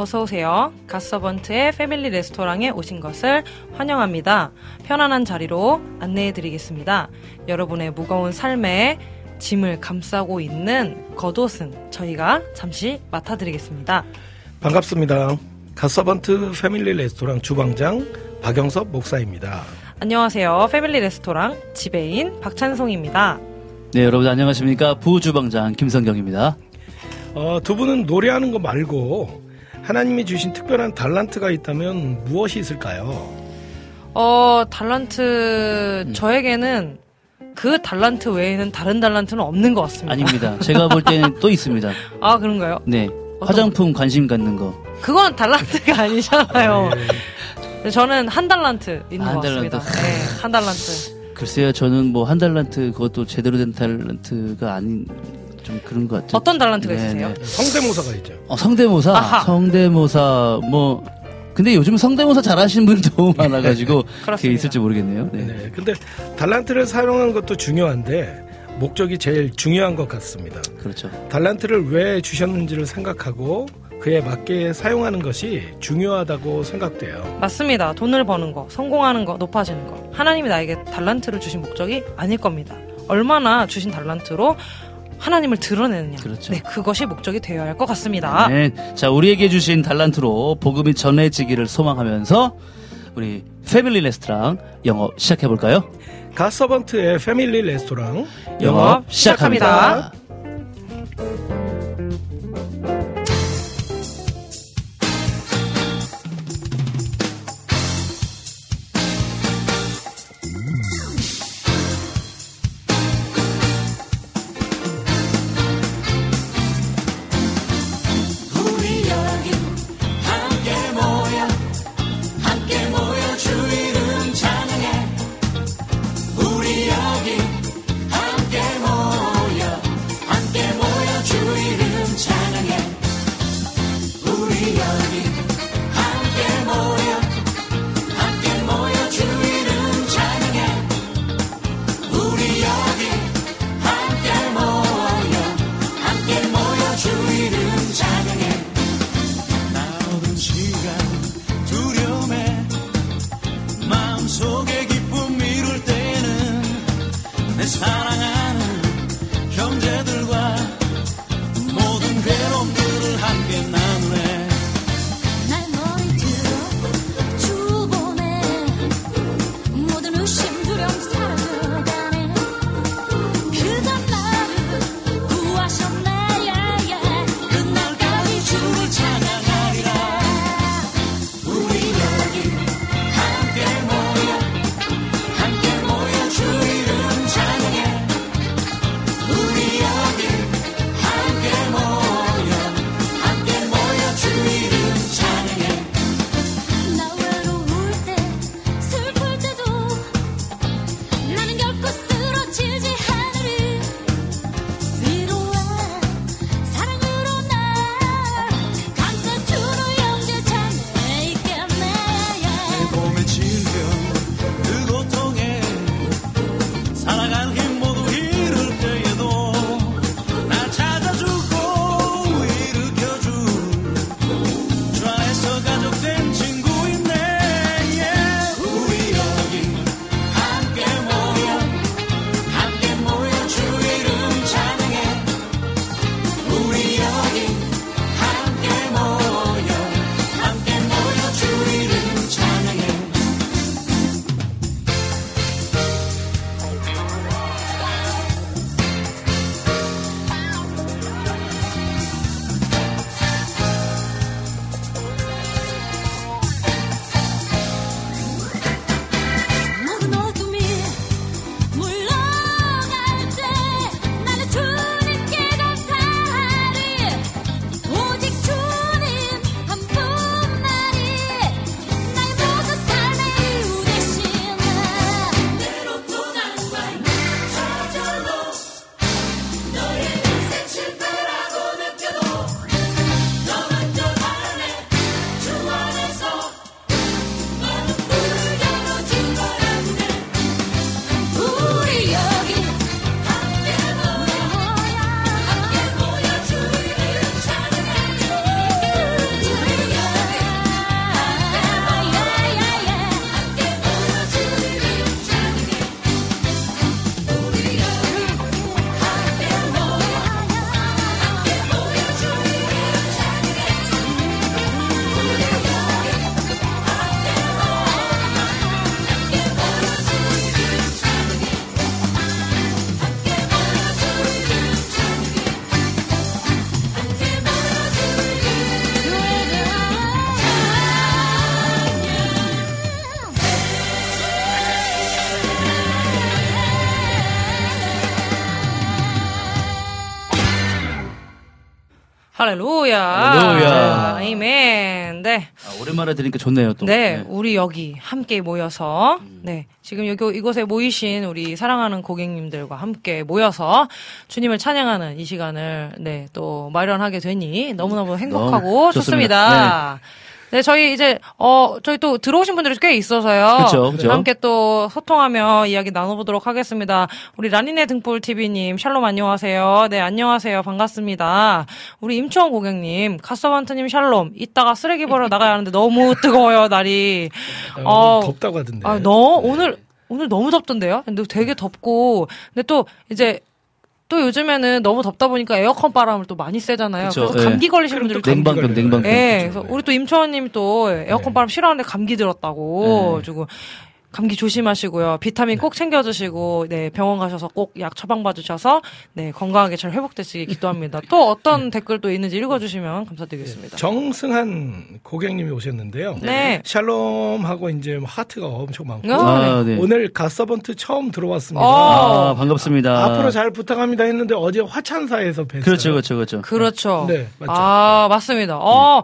어서 오세요. 갓서번트의 패밀리 레스토랑에 오신 것을 환영합니다. 편안한 자리로 안내해 드리겠습니다. 여러분의 무거운 삶에 짐을 감싸고 있는 겉옷은 저희가 잠시 맡아 드리겠습니다. 반갑습니다. 갓서번트 패밀리 레스토랑 주방장 박영섭 목사입니다. 안녕하세요. 패밀리 레스토랑 지배인 박찬송입니다. 네, 여러분 안녕하십니까? 부주방장 김성경입니다. 어, 두 분은 노래하는 거 말고 하나님이 주신 특별한 달란트가 있다면 무엇이 있을까요? 어, 달란트, 저에게는 그 달란트 외에는 다른 달란트는 없는 것 같습니다. 아닙니다. 제가 볼 때는 또 있습니다. 아, 그런가요? 네, 화장품 관심 갖는 거. 그건 달란트가 아니잖아요. 네. 저는 한 달란트 있는 한것 같습니다. 달란트. 네, 한 달란트. 글쎄요, 저는 뭐 한 달란트 그것도 제대로 된 달란트가 아닌 좀 그런 것 같아요. 어떤 달란트가 네, 있으세요? 네. 성대모사가 있죠. 어, 성대모사, 아하. 성대모사 뭐. 근데 요즘 성대모사 잘하시는 분들 너무 많아가지고 그게. 있을지 모르겠네요. 네. 네. 근데 달란트를 사용하는 것도 중요한데 목적이 제일 중요한 것 같습니다. 그렇죠. 달란트를 왜 주셨는지를 생각하고 그에 맞게 사용하는 것이 중요하다고 생각돼요. 맞습니다. 돈을 버는 거, 성공하는 거, 높아지는 거. 하나님이 나에게 달란트를 주신 목적이 아닐 겁니다. 얼마나 주신 달란트로 하나님을 드러내느냐. 그렇죠. 네, 그것이 목적이 되어야 할 것 같습니다. 네. 자, 우리에게 주신 달란트로 복음이 전해지기를 소망하면서 우리 패밀리 레스토랑 영업 시작해 볼까요? 갓서번트의 패밀리 레스토랑 영업 시작합니다. 모든 할렐루야. 할렐루야. 아멘. 네. 아, 오랜만에 들으니까 좋네요. 또. 네, 우리 여기 함께 모여서, 음. 네, 지금 여기, 이곳에 모이신 우리 사랑하는 고객님들과 함께 모여서 주님을 찬양하는 이 시간을, 네, 또 마련하게 되니 너무너무 행복하고 너무 좋습니다. 네, 저희 이제, 어, 저희 또 들어오신 분들이 꽤 있어서요. 그쵸, 그쵸. 함께 또 소통하며 이야기 나눠보도록 하겠습니다. 우리 라니네 등불 TV님, 샬롬 안녕하세요. 네, 안녕하세요. 반갑습니다. 우리 임초원 고객님, 카서반트님 샬롬. 이따가 쓰레기 버려 나가야 하는데 너무 뜨거워요, 날이. 아, 어, 덥다고 하던데. 아, 너 오늘 오늘 너무 덥던데요? 근데 되게 덥고 근데 또 이제 또 요즘에는 너무 덥다 보니까 에어컨 바람을 또 많이 쐬잖아요. 그쵸, 그래서 예. 감기 걸리시는 그럼 분들이 또 감기 냉방병. 냉방병. 예. 그래서 우리 또 임초원님이 또 에어컨 네. 바람 싫어하는데 감기 들었다고. 네. 그리고 감기 조심하시고요. 비타민 꼭 챙겨주시고, 네, 병원 가셔서 꼭 약 처방받으셔서, 네, 건강하게 잘 회복되시길 기도합니다. 또 어떤 댓글도 있는지 읽어주시면 감사드리겠습니다. 정승한 고객님이 오셨는데요. 네. 샬롬하고 이제 뭐 하트가 엄청 많고 어, 아, 네. 오늘 갓서번트 처음 들어왔습니다. 어. 아, 반갑습니다. 앞으로 잘 부탁합니다 했는데 어제 화찬사에서 뵀어요. 그렇죠, 그렇죠, 그렇죠. 그렇죠. 네, 맞죠. 아, 맞습니다. 어,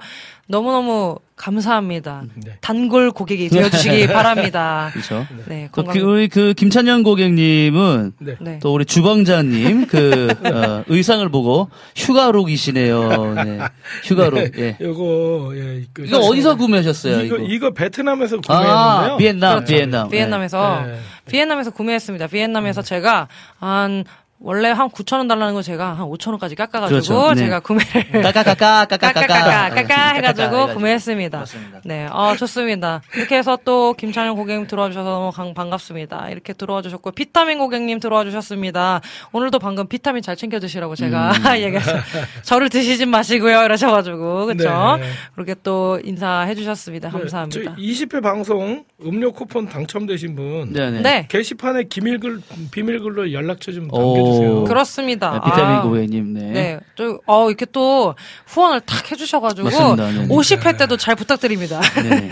너무너무 감사합니다. 네. 단골 고객이 되어주시기 바랍니다. 그렇죠. 네, 또 건강. 그, 우리 그 김찬영 고객님은 네. 네. 또 우리 주방장님 그 어, 의상을 보고 휴가룩이시네요. 네. 휴가룩. 예. 요거 예, 그 이거 어디서 구매하셨어요? 이거, 이거, 이거 베트남에서 아, 구매했는데요. 비엔남, 그렇죠. 비엔남. 비엔남에서 네. 비엔남에서 구매했습니다. 비엔남에서 제가 한 원래 한 9천 원 달라는 거 제가 한 5천 원까지 깎아가지고 그렇죠. 네. 제가 구매를 까까까까 까까까까 까까까까 까까 해가지고 구매했습니다. 맞습니다. 네, 어 좋습니다. 이렇게 해서 또 김찬영 고객님 들어와 주셔서 너무 강- 반갑습니다. 이렇게 들어와 주셨고 비타민 고객님 들어와 주셨습니다. 오늘도 방금 비타민 잘 챙겨 드시라고 제가 음. 얘기했어요. 저를 드시진 마시고요. 이러셔가지고 그렇죠. 네. 그렇게 또 인사해 주셨습니다. 감사합니다. 저 20회 방송 음료 쿠폰 당첨되신 분 네네. 네, 게시판에 기밀글 비밀글로 연락처 좀 오. 남겨 주세요. 그렇습니다. 네, 비타민 아. 고객님. 네. 네, 저, 어, 이렇게 또 후원을 탁 해주셔가지고, 맞습니다. 네네. 50회 때도 잘 부탁드립니다. 네.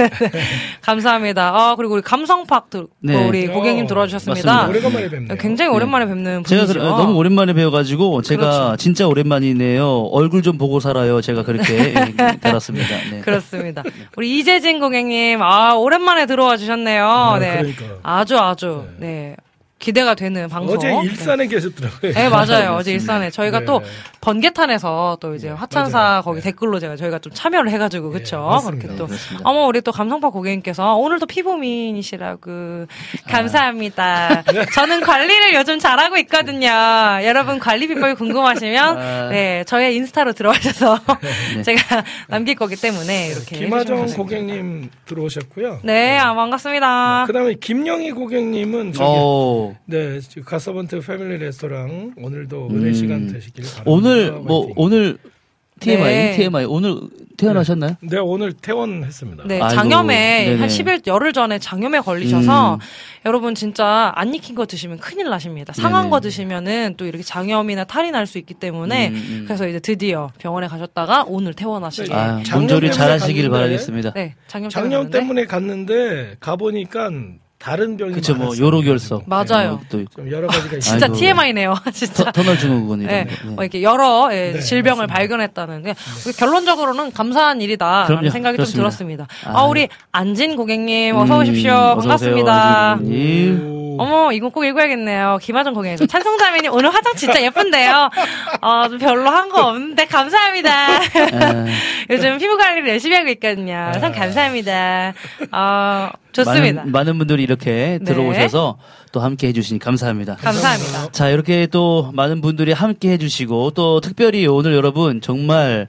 감사합니다. 아, 그리고 우리 감성팍 들, 네. 우리 고객님 어, 들어와 주셨습니다. 맞습니다. 오래간만에 뵙네요. 굉장히 오랜만에 뵙는 제가 분이죠. 그- 너무 오랜만에 배워가지고 제가 그렇죠. 진짜 오랜만이네요. 얼굴 좀 보고 살아요. 제가 그렇게 예, 달았습니다. 네. 그렇습니다. 우리 이재진 고객님, 아, 오랜만에 들어와 주셨네요. 아, 네. 그러니까. 아주 아주, 네. 기대가 되는 방송. 어제 일산에 계셨더라고요. 네, 맞아요. 어제 일산에. 저희가 네. 또 번개탄에서 또 이제 화찬사 맞아요. 거기 네. 댓글로 제가 저희가 좀 참여를 해가지고, 그쵸? 맞습니다. 그렇게 또. 그렇습니다. 어머, 우리 또 감성파 고객님께서 오늘도 피부민이시라고. 감사합니다. 저는 관리를 요즘 잘하고 있거든요. 여러분 관리 비법이 궁금하시면, 아. 네, 저의 인스타로 들어오셔서 제가 남길 거기 때문에 이렇게. 김하정 고객님 들어오셨고요. 네, 아, 반갑습니다. 그다음에 김영희 고객님은 저기 어, 네 지금 가서번트 패밀리 레스토랑 오늘도 은혜 시간 되시길 바랍니다. 오늘 뭐 화이팅. 오늘 TMI 네. TMI 오늘 태어나셨나요? 네 오늘 퇴원했습니다. 네, 장염에. 한 10일 열흘 전에 장염에 걸리셔서 음. 여러분 진짜 안 익힌 거 드시면 큰일 나십니다. 상한 네네. 거 드시면은 또 이렇게 장염이나 탈이 날 수 있기 때문에 음, 음. 그래서 이제 드디어 병원에 가셨다가 오늘 퇴원하시게. 아, 작년 몸조리 때문에 잘하시길 바라겠습니다. 네, 장염, 때문에. 때문에 갔는데 가보니까 다른 병이 그쵸 뭐 많았어요. 요로 결석 맞아요. 뭐또좀 여러 가지가 진짜 아이고. TMI네요, 진짜. 터, 터널 증후군 이런 네, 거. 네. 뭐 이렇게 여러 예, 네, 질병을 맞습니다. 발견했다는 게 결론적으로는 감사한 일이다라는 그럼요. 생각이 그렇습니다. 좀 들었습니다. 아, 아유. 우리 안진 고객님 어서 음, 오십시오. 어서 반갑습니다. 오세요, 고객님. 오. 어머, 이거 꼭 읽어야겠네요. 김하정 고객님. 찬송자매님, 오늘 화장 진짜 예쁜데요? 어, 좀 별로 한 거 없는데, 감사합니다. 아, 요즘 피부 관리를 열심히 하고 있거든요. 참 감사합니다. 어, 좋습니다. 많은, 많은 분들이 이렇게 네. 들어오셔서 또 함께 해주시니 감사합니다. 감사합니다. 자, 이렇게 또 많은 분들이 함께 해주시고, 또 특별히 오늘 여러분 정말,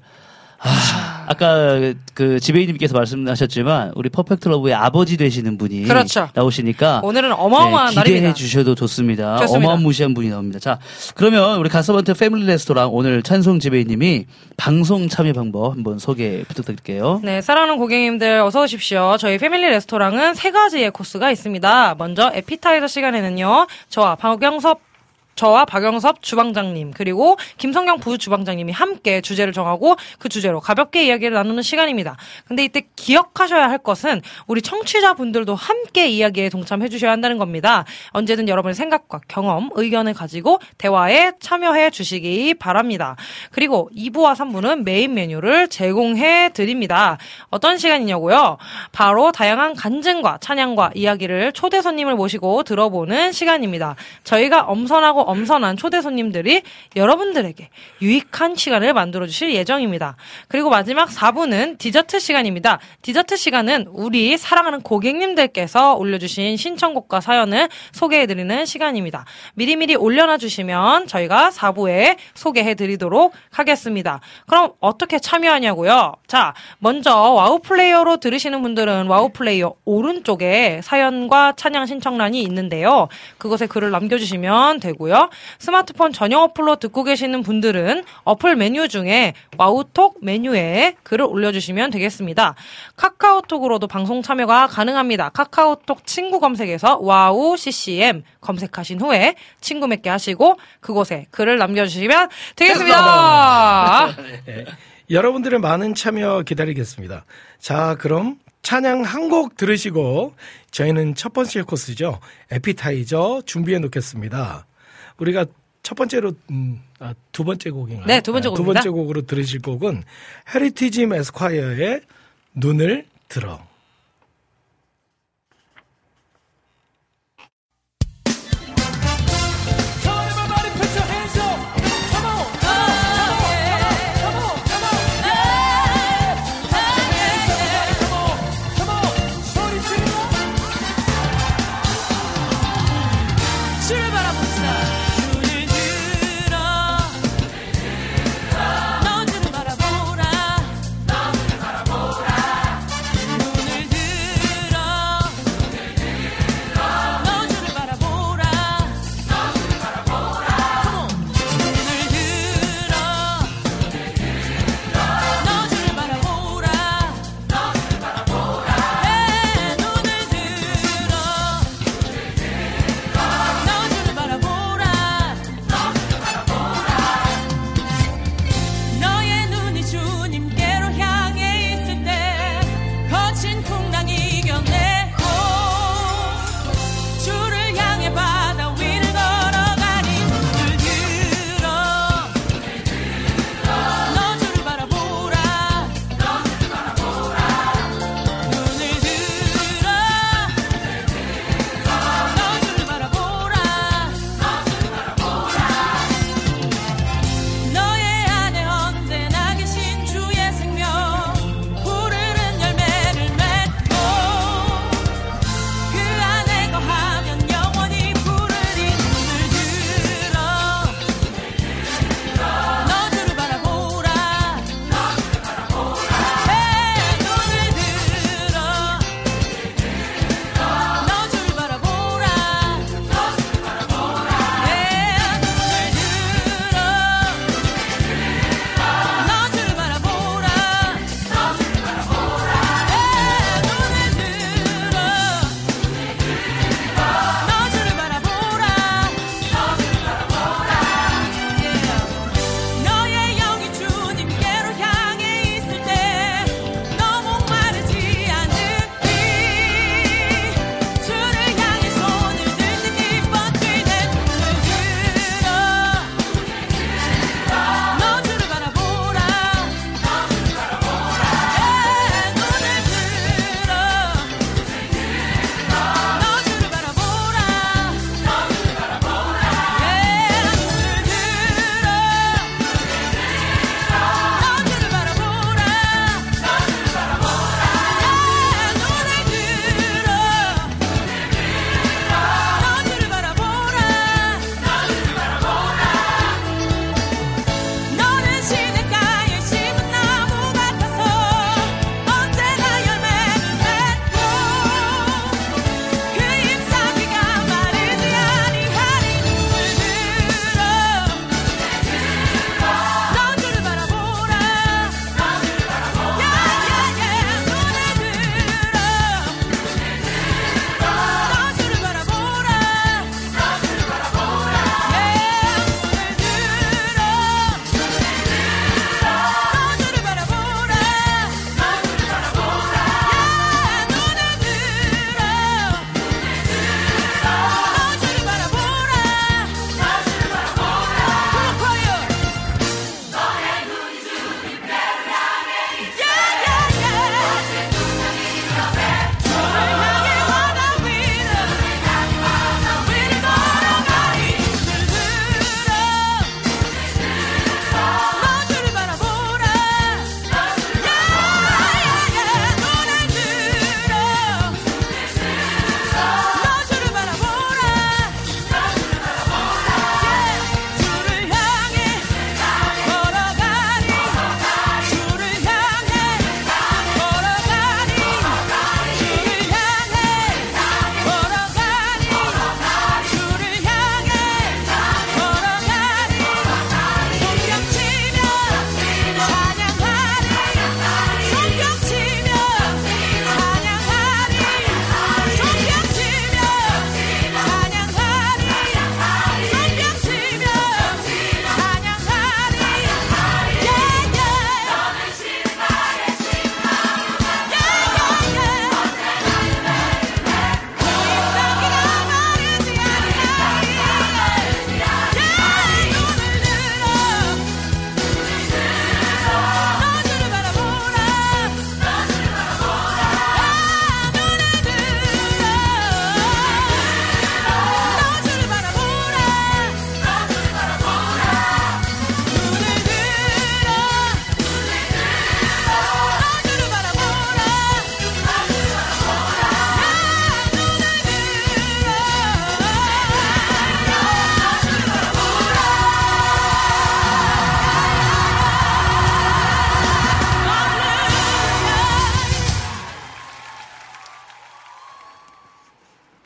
아, 아까 그 지배인님께서 말씀하셨지만, 우리 Perfect Love의 아버지 되시는 분이 그렇죠. 나오시니까, 오늘은 어마어마한 네, 기대해 날입니다. 주셔도 좋습니다. 좋습니다. 어마무시한 분이 나옵니다. 자, 그러면 우리 갓서번트 패밀리 레스토랑 오늘 찬송 지배인님이 방송 참여 방법 한번 소개 부탁드릴게요. 네, 사랑하는 고객님들 어서 오십시오. 저희 패밀리 레스토랑은 세 가지의 코스가 있습니다. 먼저 에피타이저 시간에는요. 저와 박영섭 저와 박영섭 주방장님 그리고 김성경 부주방장님이 함께 주제를 정하고 그 주제로 가볍게 이야기를 나누는 시간입니다. 근데 이때 기억하셔야 할 것은 우리 청취자분들도 함께 이야기에 동참해 주셔야 한다는 겁니다. 언제든 여러분의 생각과 경험, 의견을 가지고 대화에 참여해 주시기 바랍니다. 그리고 2부와 3부는 메인 메뉴를 제공해 드립니다. 어떤 시간이냐고요? 바로 다양한 간증과 찬양과 이야기를 초대 손님을 모시고 들어보는 시간입니다. 저희가 엄선하고 엄선한 초대 손님들이 여러분들에게 유익한 시간을 만들어 주실 예정입니다. 그리고 마지막 4부는 디저트 시간입니다. 디저트 시간은 우리 사랑하는 고객님들께서 올려주신 신청곡과 사연을 소개해 드리는 시간입니다. 미리미리 올려놔 주시면 저희가 4부에 소개해 드리도록 하겠습니다. 그럼 어떻게 참여하냐고요? 자, 먼저 와우 플레이어로 들으시는 분들은 와우 플레이어 오른쪽에 사연과 찬양 신청란이 있는데요. 그곳에 글을 남겨주시면 되고요. 스마트폰 전용 어플로 듣고 계시는 분들은 어플 메뉴 중에 와우톡 메뉴에 글을 올려주시면 되겠습니다. 카카오톡으로도 방송 참여가 가능합니다. 카카오톡 친구 검색에서 와우 CCM 검색하신 후에 친구 맺게 하시고 그곳에 글을 남겨주시면 되겠습니다. 예. 여러분들의 많은 참여 기다리겠습니다. 자, 그럼 찬양 한 곡 들으시고 저희는 첫 번째 코스죠. 에피타이저 준비해 놓겠습니다. 우리가 첫 번째로 음, 아, 두 번째 곡인가요? 네, 두 번째 아, 두 곡입니다. 번째 곡으로 들으실 곡은 헤리티지 에스콰이어의 눈을 들어.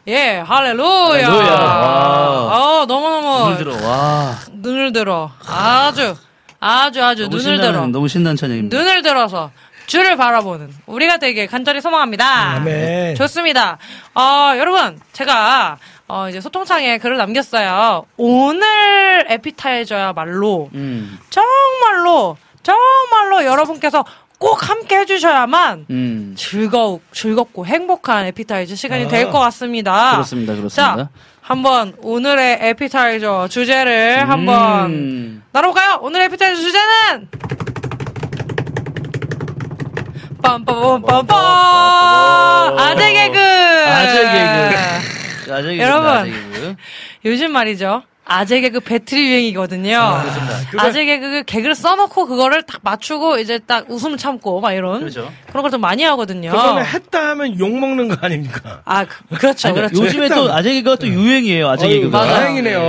예, 할렐루야. 할렐루야. 와. 어, 너무너무 눈을 들어. 와. 눈을 들어. 아주, 아주, 아주 눈을 신나는, 들어. 너무 신나는 찬양입니다. 눈을 들어서 주를 바라보는 우리가 되길 간절히 소망합니다. 아멘. 좋습니다. 어, 여러분, 제가 어, 이제 소통창에 글을 남겼어요. 오늘 에피타이저야말로 음. 정말로 정말로 여러분께서 꼭 함께 해주셔야만 음. 즐거우 즐겁고 행복한 에피타이저 시간이 아. 될것 같습니다. 그렇습니다. 그렇습니다. 자, 한번 오늘의 에피타이저 주제를 한번 음. 나눠볼까요? 오늘 에피타이저 주제는 빰빰빰빰빰 아재 개그 아재 개그. 아재 개그. 여러분. 아재 개그. 요즘 말이죠 아재 개그 배틀이 유행이거든요 그거- 아재 개그 개그를 써놓고 그거를 딱 맞추고 이제 딱 웃음 참고 막 이런 그렇죠. 그런 걸 좀 많이 하거든요 그거는 했다 하면 욕 먹는 거 아닙니까? 아 그, 그렇죠 아니, 그렇죠 요즘에 또 했다가. 아재 개그가 또 유행이에요. 아재 어이구, 개그가. 다행이네요.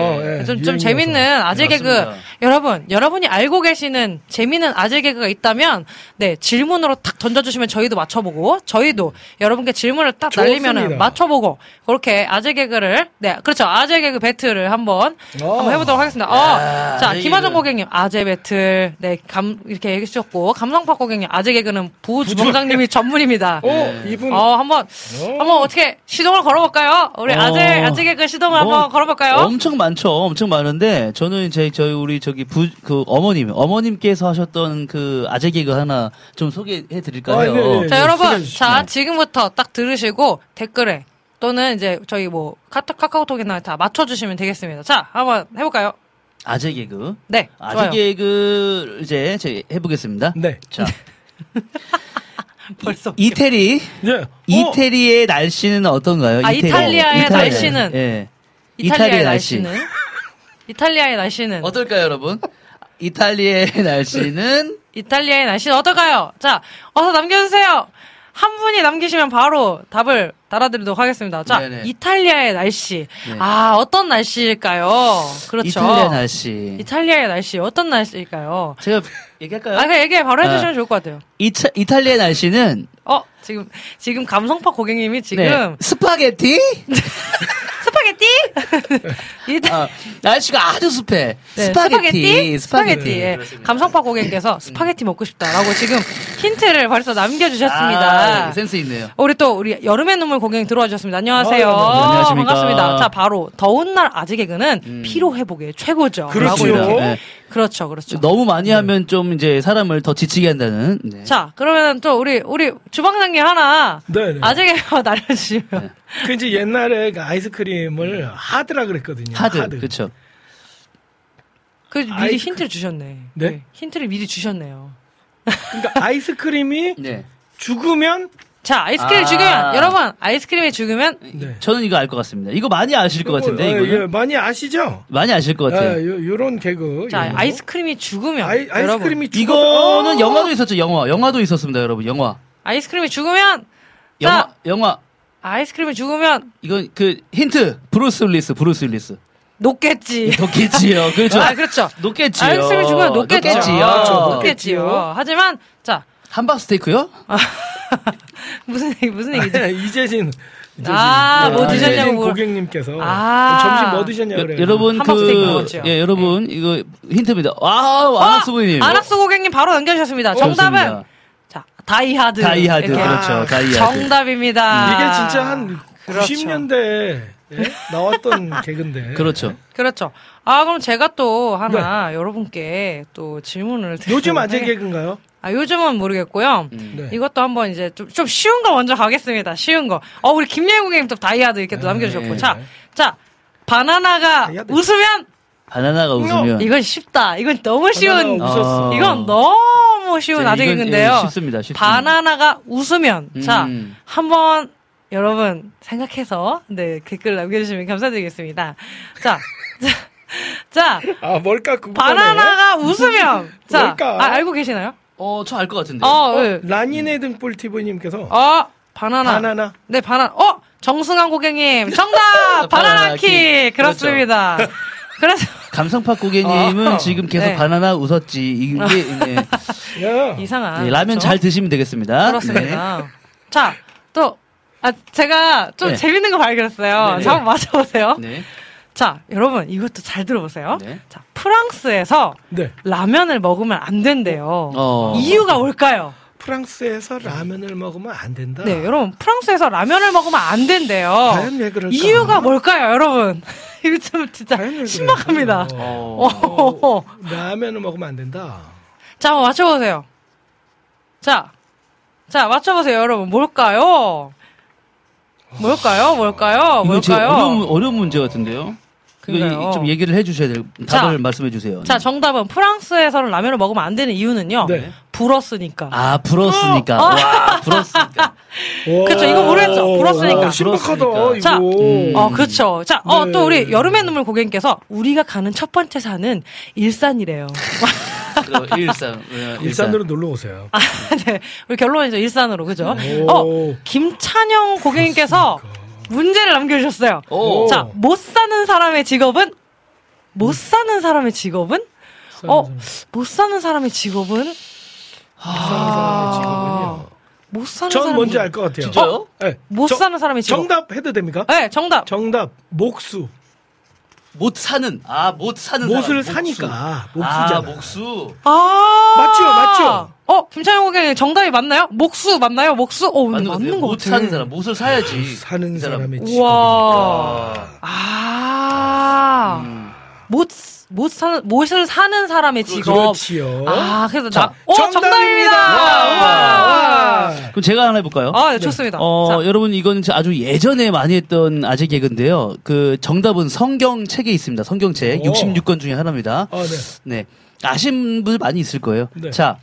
예, 좀, 좀. 재밌는 아재 개그 맞습니다. 여러분 여러분이 알고 계시는 재밌는 아재 개그가 있다면 네 질문으로 탁 던져주시면 저희도 맞춰보고 저희도 여러분께 질문을 딱 날리면. 맞춰보고 그렇게 아재 개그를 네 그렇죠 아재 개그 배틀을 한번 어. 한번 해보도록 하겠습니다. 어, 야, 자 김하정. 고객님 아재 배틀 네감 이렇게 얘기해 주셨고 감성파 고객님 아재 개그는 부 주방장님이 전문입니다. 어, 이분 어 한번 한번 어떻게 시동을 걸어볼까요? 우리 어. 아재 아재 개그 시동을 뭐, 한번 걸어볼까요? 엄청 많죠. 엄청 많은데 저는 이제 저희 우리 저기 부 그 어머님 어머님께서 하셨던 그 아재 개그 하나 좀 소개해 드릴까요? 아, 네, 네. 자, 네, 여러분, 소개해 주시죠. 자, 지금부터 딱 들으시고 댓글에 또는 이제 저희 뭐 카톡, 카카오톡이나 다 맞춰주시면 되겠습니다. 자, 한번 해볼까요? 아재 개그. 네, 아재 좋아요. 개그 이제 제 해보겠습니다. 네. 자 벌써. 이태리 예. 어, 이태리의 날씨는 어떤가요? 아, 이태리. 이탈리아의 이탈리아. 날씨는? 예. 이탈리아의 날씨는? 이탈리아의 날씨는? 어떨까요, 여러분? 이탈리아의 날씨는 이탈리아의 날씨는 어떨까요? 자, 어서 남겨주세요. 한 분이 남기시면 바로 답을 달아드리도록 하겠습니다. 자, 네네. 이탈리아의 날씨. 네. 아, 어떤 날씨일까요? 그렇죠. 이탈리아 날씨. 이탈리아의 날씨, 어떤 날씨일까요? 제가 얘기할까요? 아, 그냥 얘기 바로 해주시면 아. 좋을 것 같아요. 이차, 이탈리아 날씨는 어, 지금, 지금 감성파 고객님이 지금 네, 스파게티? 스파게티? 이 아, 날씨가 아주 습해. 네, 스파게티. 스파게티. 예. 그렇습니다. 감성파 고객께서 스파게티 먹고 싶다라고 지금 힌트를 벌써 남겨주셨습니다. 아, 센스 있네요. 우리 또 우리 여름의 눈물 고객님 들어와 주셨습니다. 안녕하세요. 어, 네, 안녕하십니까. 반갑습니다. 자 바로 더운 날 아재 개그는 피로 회복에 최고죠. 이렇게. 네. 그렇죠, 그렇죠. 너무 많이 하면 좀 이제 사람을 더 지치게 한다는. 네. 자 그러면 또 우리 우리 주방장님 하나 네, 네. 아재 개그 날려주시면 그 이제 옛날에 그 아이스크림을 하드라 그랬거든요. 하드. 그렇죠. 그 미리 아이스- 힌트를 주셨네. 네? 힌트를 미리 주셨네요. 그러니까 아이스크림이 네. 죽으면 자 아이스크림 아. 죽으면 여러분 아이스크림이 죽으면 네. 저는 이거 알 것 같습니다. 이거 많이 아실 것 같은데, 예, 이거는. 예, 많이 아시죠? 많이 아실 것 같아요. 예, 요, 요런 개그. 자 요런 거. 아이스크림이 죽으면 아이, 여러분 아이스크림이 죽어서 이거는 어! 영화도 있었죠, 영화. 영화도 있었습니다, 여러분. 영화. 아이스크림이 죽으면 영화, 자 영화. 아이스크림이 죽으면 이건 그 힌트. 브루스 윌리스, 브루스 윌리스. 녹겠지. 녹겠지요. 그렇죠. 아 그렇죠. 녹겠지요. 아이스크림이 죽으면 녹겠죠. 녹겠지요. 그렇죠, 녹겠- 녹겠지요. 하지만 자 함박 스테이크요? 무슨 얘기 무슨 얘기죠? 이재진. 이재진. 아, 뭐 이재진 드셨냐고 물- 고객님께서 아. 점심 뭐 드셨냐고 여, 그래요. 여러분 그. 예, 여러분 이거 힌트입니다. 와, 아낙수부님. 아낙스 고객님 바로 남겨주셨습니다. 정답은 자 다이하드. 다이하드 이렇게. 그렇죠. 아, 다이하드. 정답입니다. 이게 진짜 한 그렇죠. 90년대 에 나왔던 개그인데. 그렇죠. 그렇죠. 아 그럼 제가 또 하나 여러분께 또 질문을 네. 요즘 아재 개그인가요? 아 요즘은 모르겠고요. 네. 이것도 한번 이제 좀, 좀 쉬운 거 먼저 가겠습니다. 쉬운 거. 어, 우리 김예우 고객님 또 다이아드 이렇게 또 남겨주셨고. 네. 자, 자, 바나나가 다이아드. 웃으면 바나나가 웃으면 이건 쉽다. 이건 너무 쉬운. 아. 이건 너무 쉬운 자, 개그인데요. 예, 쉽습니다. 쉽습니다. 바나나가 웃으면. 자, 음. 한번 여러분 생각해서 네 댓글 남겨주시면 감사드리겠습니다. 자, 자, 자, 아 뭘까 그거. 바나나가 웃으면. 자, 뭘까? 아, 알고 계시나요? 어, 저 알 것 같은데. 어, 네. 라니네 등불 TV님께서 어, 바나나. 바나나. 네, 바나나. 어! 정승환 고객님. 정답! 바나나 키! 그렇습니다. 그래서, 감성파 고객님은 아. 지금 계속 네. 바나나 웃었지. 이게 네. 야. 이상한. 네, 라면 그렇죠? 잘 드시면 되겠습니다. 네. 그렇습니다. 자, 또, 아, 제가 좀 네. 재밌는 거 발견했어요. 네네. 자, 한번 맞춰보세요. 네. 자, 여러분, 이것도 잘 들어보세요. 네. 자, 프랑스에서 네. 라면을 먹으면 안 된대요. 어. 이유가 뭘까요? 프랑스에서 라면을 먹으면 안 된다. 네, 여러분, 프랑스에서 라면을 먹으면 안 된대요. 과연 왜 그럴까? 이유가 뭘까요, 여러분? 이거 좀 진짜 과연 왜 그럴까? 신박합니다. 어. 어. 라면을 먹으면 안 된다. 자, 한번 맞춰보세요. 자, 자, 맞춰보세요, 여러분. 뭘까요? 뭘까요? 뭘까요? 뭘까요? 어려운, 어려운 문제 같은데요. 그러니까요. 이거 좀 얘기를 해주셔야 돼요. 자. 답을 말씀해 주세요. 자, 정답은 프랑스에서는 라면을 먹으면 안 되는 이유는요. 네. 불었으니까. 아, 불었으니까. 어. 와, 불었으니까. 그쵸, 이거 모르겠죠? 불었으니까. 와, 신박하다, 불었으니까. 자, 이거. 음. 어, 그렇죠. 자, 어, 네. 또 우리 여름의 눈물 고객님께서 우리가 가는 첫 번째 산은 일산이래요. 그 일산. 네, 일산 으로 놀러 오세요. 아, 네. 우리 결론이죠. 일산으로. 그죠? 오. 어, 김찬영 고객님께서 문제를 남겨주셨어요. 오. 자, 못 사는 사람의 직업은? 못 사는 사람의 직업은? 어, 못 사는 사람의 직업은? 직업은요. 못 사는 전 사람의 뭔지. 알 것 같아요. 진짜요? 네. 못 정- 사는 사람의 직업. 정답 해도 됩니까? 네, 정답. 정답 목수. 못 사는. 아, 못 사는 못을 사람. 목수. 사니까 아, 목수잖아. 목수. 아. 맞죠, 맞죠? 어, 김찬영 고객님 정답이 맞나요? 목수 맞나요? 목수? 어, 맞는 것 맞는 같아요. 것못 같아. 사는 사람. 못을 사야지. 사는 사람. 사람의 우와. 직업이니까. 아. 음. 못, 못 사는, 못을 사는 사람의 직업. 그렇지요. 아, 그래서 자, 나, 어, 정답입니다! 와. 우와. 그럼 제가 하나 해볼까요? 아, 네, 좋습니다. 어, 자, 여러분, 이건 아주 예전에 많이 했던 아재 개그인데요. 그 정답은 성경책에 있습니다. 성경책. 오. 66권 중에 하나입니다. 아, 네. 네. 아신 분 많이 있을 거예요. 네. 자,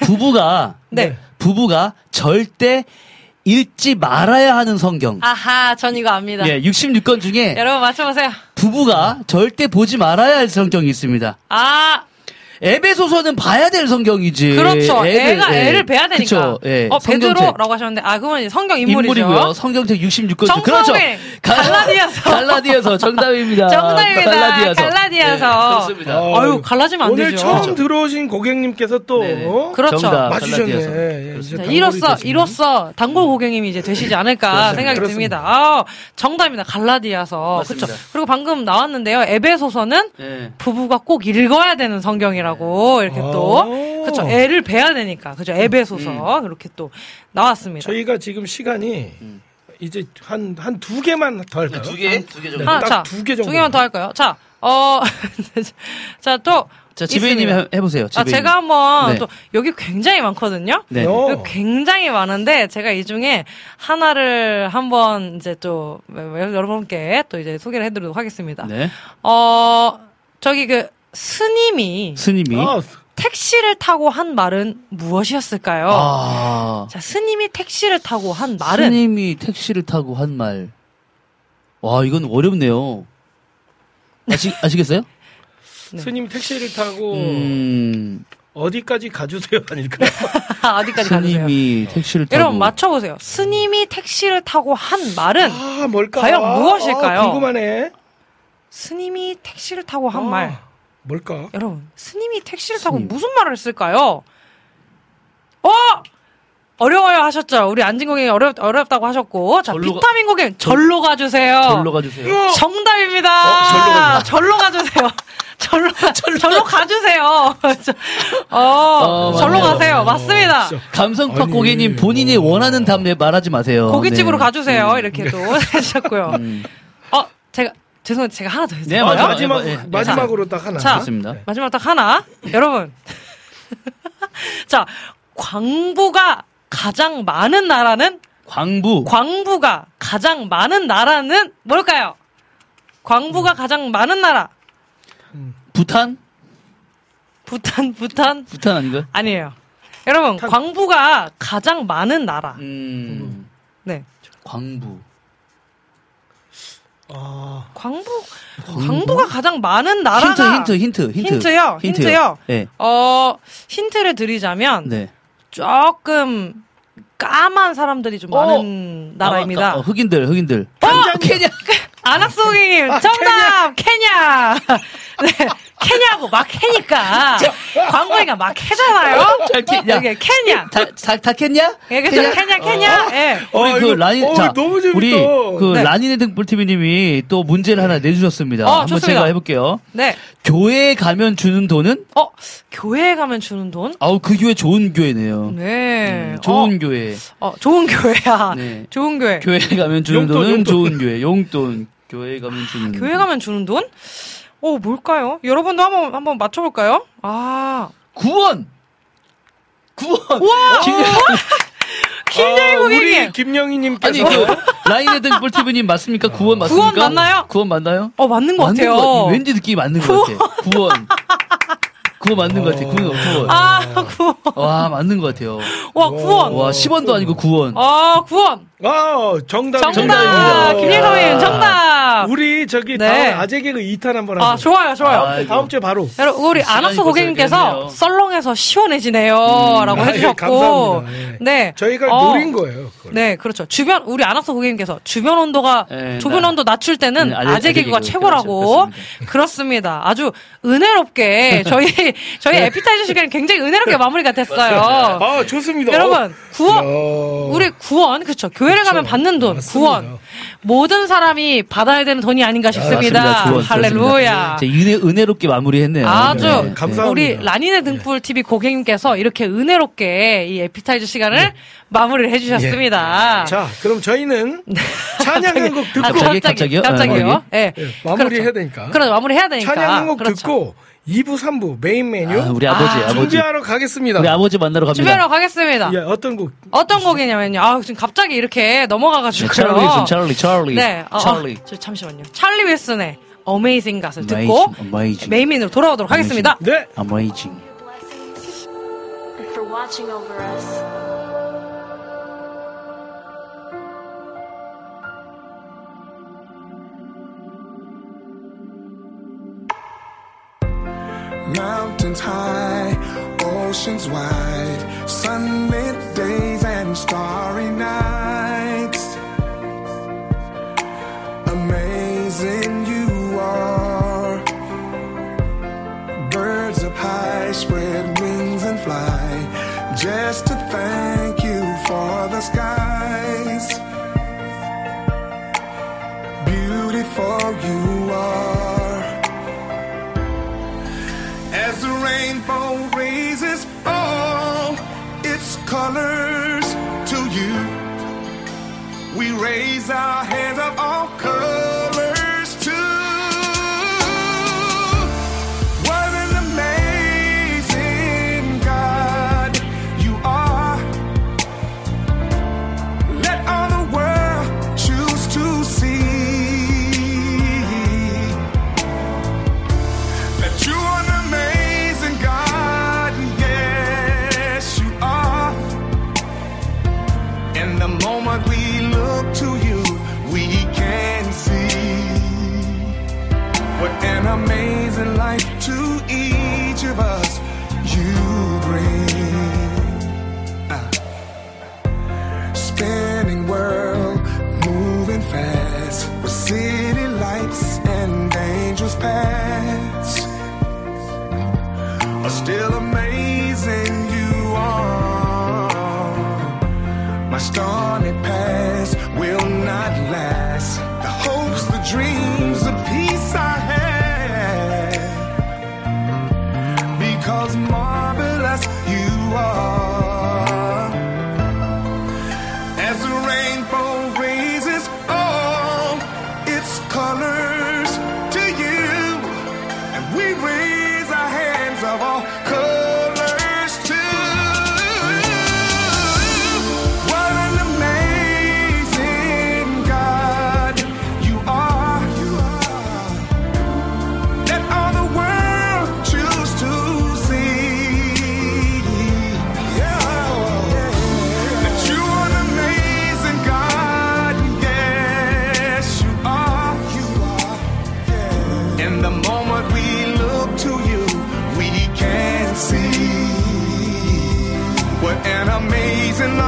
부부가, 네. 부부가 절대 읽지 말아야 하는 성경. 아하, 전 이거 압니다. 예, 66권 중에 여러분 맞춰보세요. 부부가 절대 보지 말아야 할 성경이 있습니다. 아, 에베소서는 봐야 될 성경이지. 그렇죠. 애를, 애가 예. 애를 배야 되니까. 그쵸, 예. 어, 성경책. 베드로라고 하셨는데, 아, 그건 이제 성경 인물이죠. 인물이고요. 성경책 66권 중 정성민, 그렇죠. 갈라디아서. 갈라디아서 정답입니다. 정답입니다. 갈라디아서. 갈라디아서. 네, 그렇습니다. 어, 아유, 갈라지면 안 오늘 되죠. 처음 들어오신 고객님께서 또 네네. 어? 그렇죠. 정답. 맞추셨네. 예, 이로써. 이로써 단골 고객님이 이제 되시지 않을까. 생각이 그렇습니다. 듭니다. 아, 정답입니다. 갈라디아서. 그렇죠. 그리고 방금 나왔는데요. 에베소서는 네. 부부가 꼭 읽어야 되는 성경이라고 이렇게 또 오. 그렇죠. 애를 배야 되니까 그렇죠. 에베소서 이렇게 또 나왔습니다. 저희가 지금 시간이 이제 한 한 두 개만 더 할까요? 두 개? 두 개 정도. 네. 하나, 딱 자, 두 개 정도. 두 개만 더 할까요? 자, 어, 자, 또. 자. 해- 해보세요. 아, 지배인. 제가 한번 네. 또, 여기 굉장히 많거든요? 네. 어. 굉장히 많은데, 제가 이 중에 하나를 한번 이제 또, 여러분께 또 이제 소개를 해드리도록 하겠습니다. 네. 어, 저기 그, 스님이 스님이. 아, 택시를 타고 한 말은 무엇이었을까요? 아. 자, 스님이 택시를 타고 한 말은 스님이 택시를 타고 한 말. 와, 이건 어렵네요. 아시, 아시겠어요? 네. 스님 택시를 타고 음, 어디까지 가주세요 아닐까요? 어디까지 가주세요? 스님이 택시를 타고. 여러분 맞춰보세요. 스님이 택시를 타고 한 말은 아 뭘까? 과연 무엇일까요? 아, 궁금하네. 스님이 택시를 타고 한 아, 말. 뭘까? 여러분 스님이 택시를 타고 스님. 무슨 말을 했을까요? 어 어려워요 하셨죠. 우리 안진 고객이 어렵 어렵다고 하셨고 자 절로 가- 비타민 고객 절로 가주세요. 절로 가주세요. 정답입니다. 어, 절로 가주세요. 절로 가주세요. 절로 가- 절로 가주세요. 어, 어, 절로 맞아요. 가세요. 맞습니다. 진짜. 감성파 아니, 고객님 본인이 어. 원하는 답 말하지 마세요. 고깃집으로 네. 가주세요. 음. 이렇게 또 해주셨고요. 음. 어 제가 죄송해요. 제가 하나 더 했어요. 네, 아, 맞아요. 마지막 예, 예. 마지막으로 딱 하나. 자. 좋습니다. 마지막 딱 하나. 여러분. 자, 광부가 가장 많은 나라는 광부. 광부가 가장 많은 나라는 뭘까요? 광부가 가장 많은 나라. 부탄? 부탄, 부탄? 부탄 아닌가요? 아니에요. 여러분, 탄. 광부가 가장 많은 나라. 음, 네. 광부. 아, 광부, 광부가 가장 많은 나라가. 힌트, 힌트, 힌트, 힌트. 힌트요? 힌트요? 네. 어, 힌트를 드리자면, 네. 조금 까만 사람들이 좀 어. 많은 나라입니다. 아, 어, 흑인들, 흑인들. 어! 케냐! 아낙스 고객님, 아, 정답! 케냐! 네, 케냐고 막 캐니까 광고니까 막 캐잖아요. 잘 캐- 야. 이게 캐냐. 다, 다, 다 캤냐? 예, 그죠? 캐냐, 캐냐. 예. 우리 어, 그 이거- 라인, 어, 자, 너무 재밌다. 우리 그 네. 라니네 등불 TV님이 또 문제를 하나 내주셨습니다. 어, 한번 좋습니다. 제가 해볼게요. 네. 교회에 가면 주는 돈은? 어, 교회에 가면 주는 돈? 아우, 그 교회 좋은 교회네요. 네. 음, 좋은 교회. 어, 어, 좋은 교회야. 네. 좋은 교회. 교회에 가면 주는 용돈, 돈은 용돈. 좋은 교회. 용돈. 교회에 가면 주는 교회 가면 주는 돈? 어, 뭘까요? 여러분도 한번, 한번 맞춰 볼까요? 아. 구원! 구원! 와! 김- 김대희 아, 고객님! 우리 김영희 님께서 아니, 그, 라인의 등불 TV님 맞습니까? 구원 맞습니까? 구원 맞나요? 구원 맞나요? 어, 맞는 것 같아요. 것 같- 왠지 느낌이 맞는 것 같아. 구원. 구원 맞는 것 같아. 구원. 구원. 아, 구원. 와, 맞는 것 같아요. 와, 구원. 와, 10원도 아니고 구원. 아, 구원. 아, 정답. 정답. 김예성님 정답. 우리 저기 네. 다음 아재 개그 2탄 한번 하자. 아, 좋아요, 좋아요. 아이고. 다음 주에 바로. 여러분, 우리 벌써 고객님께서. 썰렁해서 시원해지네요. 라고 아, 예, 해주셨고. 감사합니다. 예. 네. 저희가 어, 노린 거예요. 그걸. 네, 그렇죠. 주변, 우리 아나스 고객님께서 주변 온도가, 네, 주변 나- 온도 낮출 때는 네, 아재, 아재 개그가 개그. 최고라고. 그렇습니다. 아주 은혜롭게, 저희, 저희 에피타이저 시간이 굉장히 은혜롭게 마무리가 됐어요. 아, 좋습니다. 여러분, 구원, 어, 우리 구원, 그쵸. 교회를 가면 받는 돈, 맞습니다. 구원. 모든 사람이 받아야 되는 돈이 아닌가 싶습니다. 맞습니다. 구원, 할렐루야. 자, 은혜, 은혜롭게 마무리했네요. 아주 네, 네, 감사합니다. 우리 라니네 등불 TV 고객님께서 이렇게 은혜롭게 이 에피타이저 시간을 마무리를 해주셨습니다. 자, 그럼 저희는 찬양 한 곡 듣고 아, 갑자기, 갑자기, 갑자기요? 갑자기요? 예. 예, 마무리해야 되니까. 그렇죠. 마무리 해야 되니까. 찬양 한곡 그렇죠. 듣고 2부, 3부 메인 메뉴 아, 우리 아버지, 아, 아버지. 준비하러 가겠습니다. 우리 아버지 만나러 갑니다. 준비하러 가겠습니다. 예, 어떤 곡? 어떤 곡이냐면요. 아, 지금 갑자기 이렇게 넘어가가지고. 네, 찰리 윌슨, 찰리, 찰리. 네. 어, 찰리. 어, 저, 잠시만요. 찰리 윌슨의 Amazing God을 듣고 Amazing, amazing. 메인으로 돌아오도록 하겠습니다. 네. Amazing. for watching over Mountains high, oceans wide, sunlit days and starry nights. Amazing you are. Birds up high spread wings and fly just to thank you for the skies. Beautiful you are. As the rainbow raises all its colors to you, we raise our hands of all colors still amazing you are. My stormy reason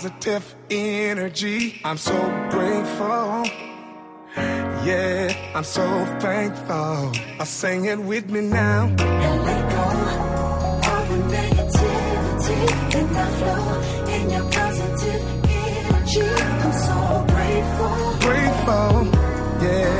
positive energy. I'm so grateful. Yeah, I'm so thankful. I sing it with me now. And let go of the negativity in my flow, in your positive energy. I'm so grateful. Grateful. Yeah.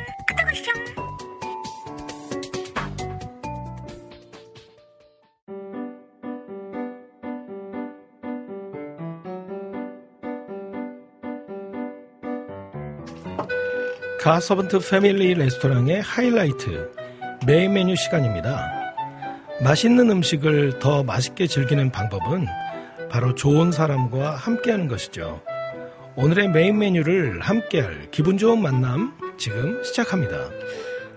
갓서번트 패밀리 레스토랑의 하이라이트 메인 메뉴 시간입니다. 맛있는 음식을 더 맛있게 즐기는 방법은 바로 좋은 사람과 함께하는 것이죠. 오늘의 메인 메뉴를 함께할 기분 좋은 만남 지금 시작합니다.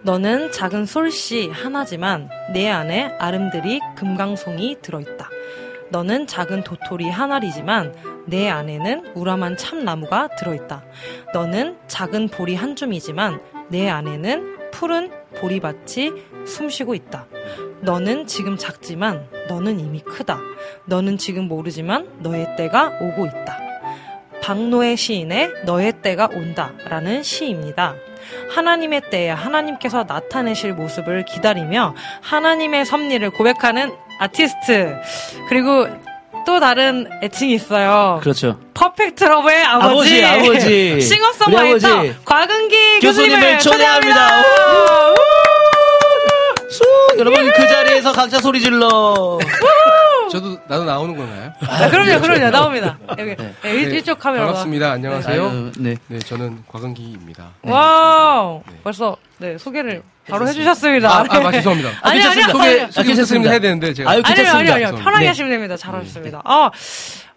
너는 작은 솔씨 하나지만 내 안에 아름드리 금강송이 들어있다. 너는 작은 도토리 한 알이지만 내 안에는 우람한 참나무가 들어있다. 너는 작은 보리 한 줌이지만 내 안에는 푸른 보리밭이 숨쉬고 있다. 너는 지금 작지만 너는 이미 크다. 너는 지금 모르지만 너의 때가 오고 있다. 박노의 시인의 너의 때가 온다 라는 시입니다. 하나님의 때에 하나님께서 나타내실 모습을 기다리며 하나님의 섭리를 고백하는 아티스트 그리고 또 다른 애칭이 있어요. 그렇죠. Perfect Love의 아버지, 아버지, 아버지. 싱어송라이터. 곽은기 교수님을. 초대합니다. 수 여러분 그 자리에서 각자 소리 질러. 저도 나도 나오는 건가요? 아, 그럼요, 그럼요, 나옵니다. 여기 네. 네, 일- 이쪽 카메라. 반갑습니다. 안녕하세요. 아유, 네. 네, 저는 곽은기입니다. 와우, 네. 벌써 네 소개를 바로 해주셨습니다. 아, 아, 네. 아, 죄송합니다. 아니, 아니, 괜찮습니다. 아니, 소개, 아니, 소개 부탁드립니다. 해야 되는데 제가. 아유, 아니요, 괜찮습니다. 아니요, 아니요. 편하게 네. 하시면 됩니다. 잘하셨습니다. 어,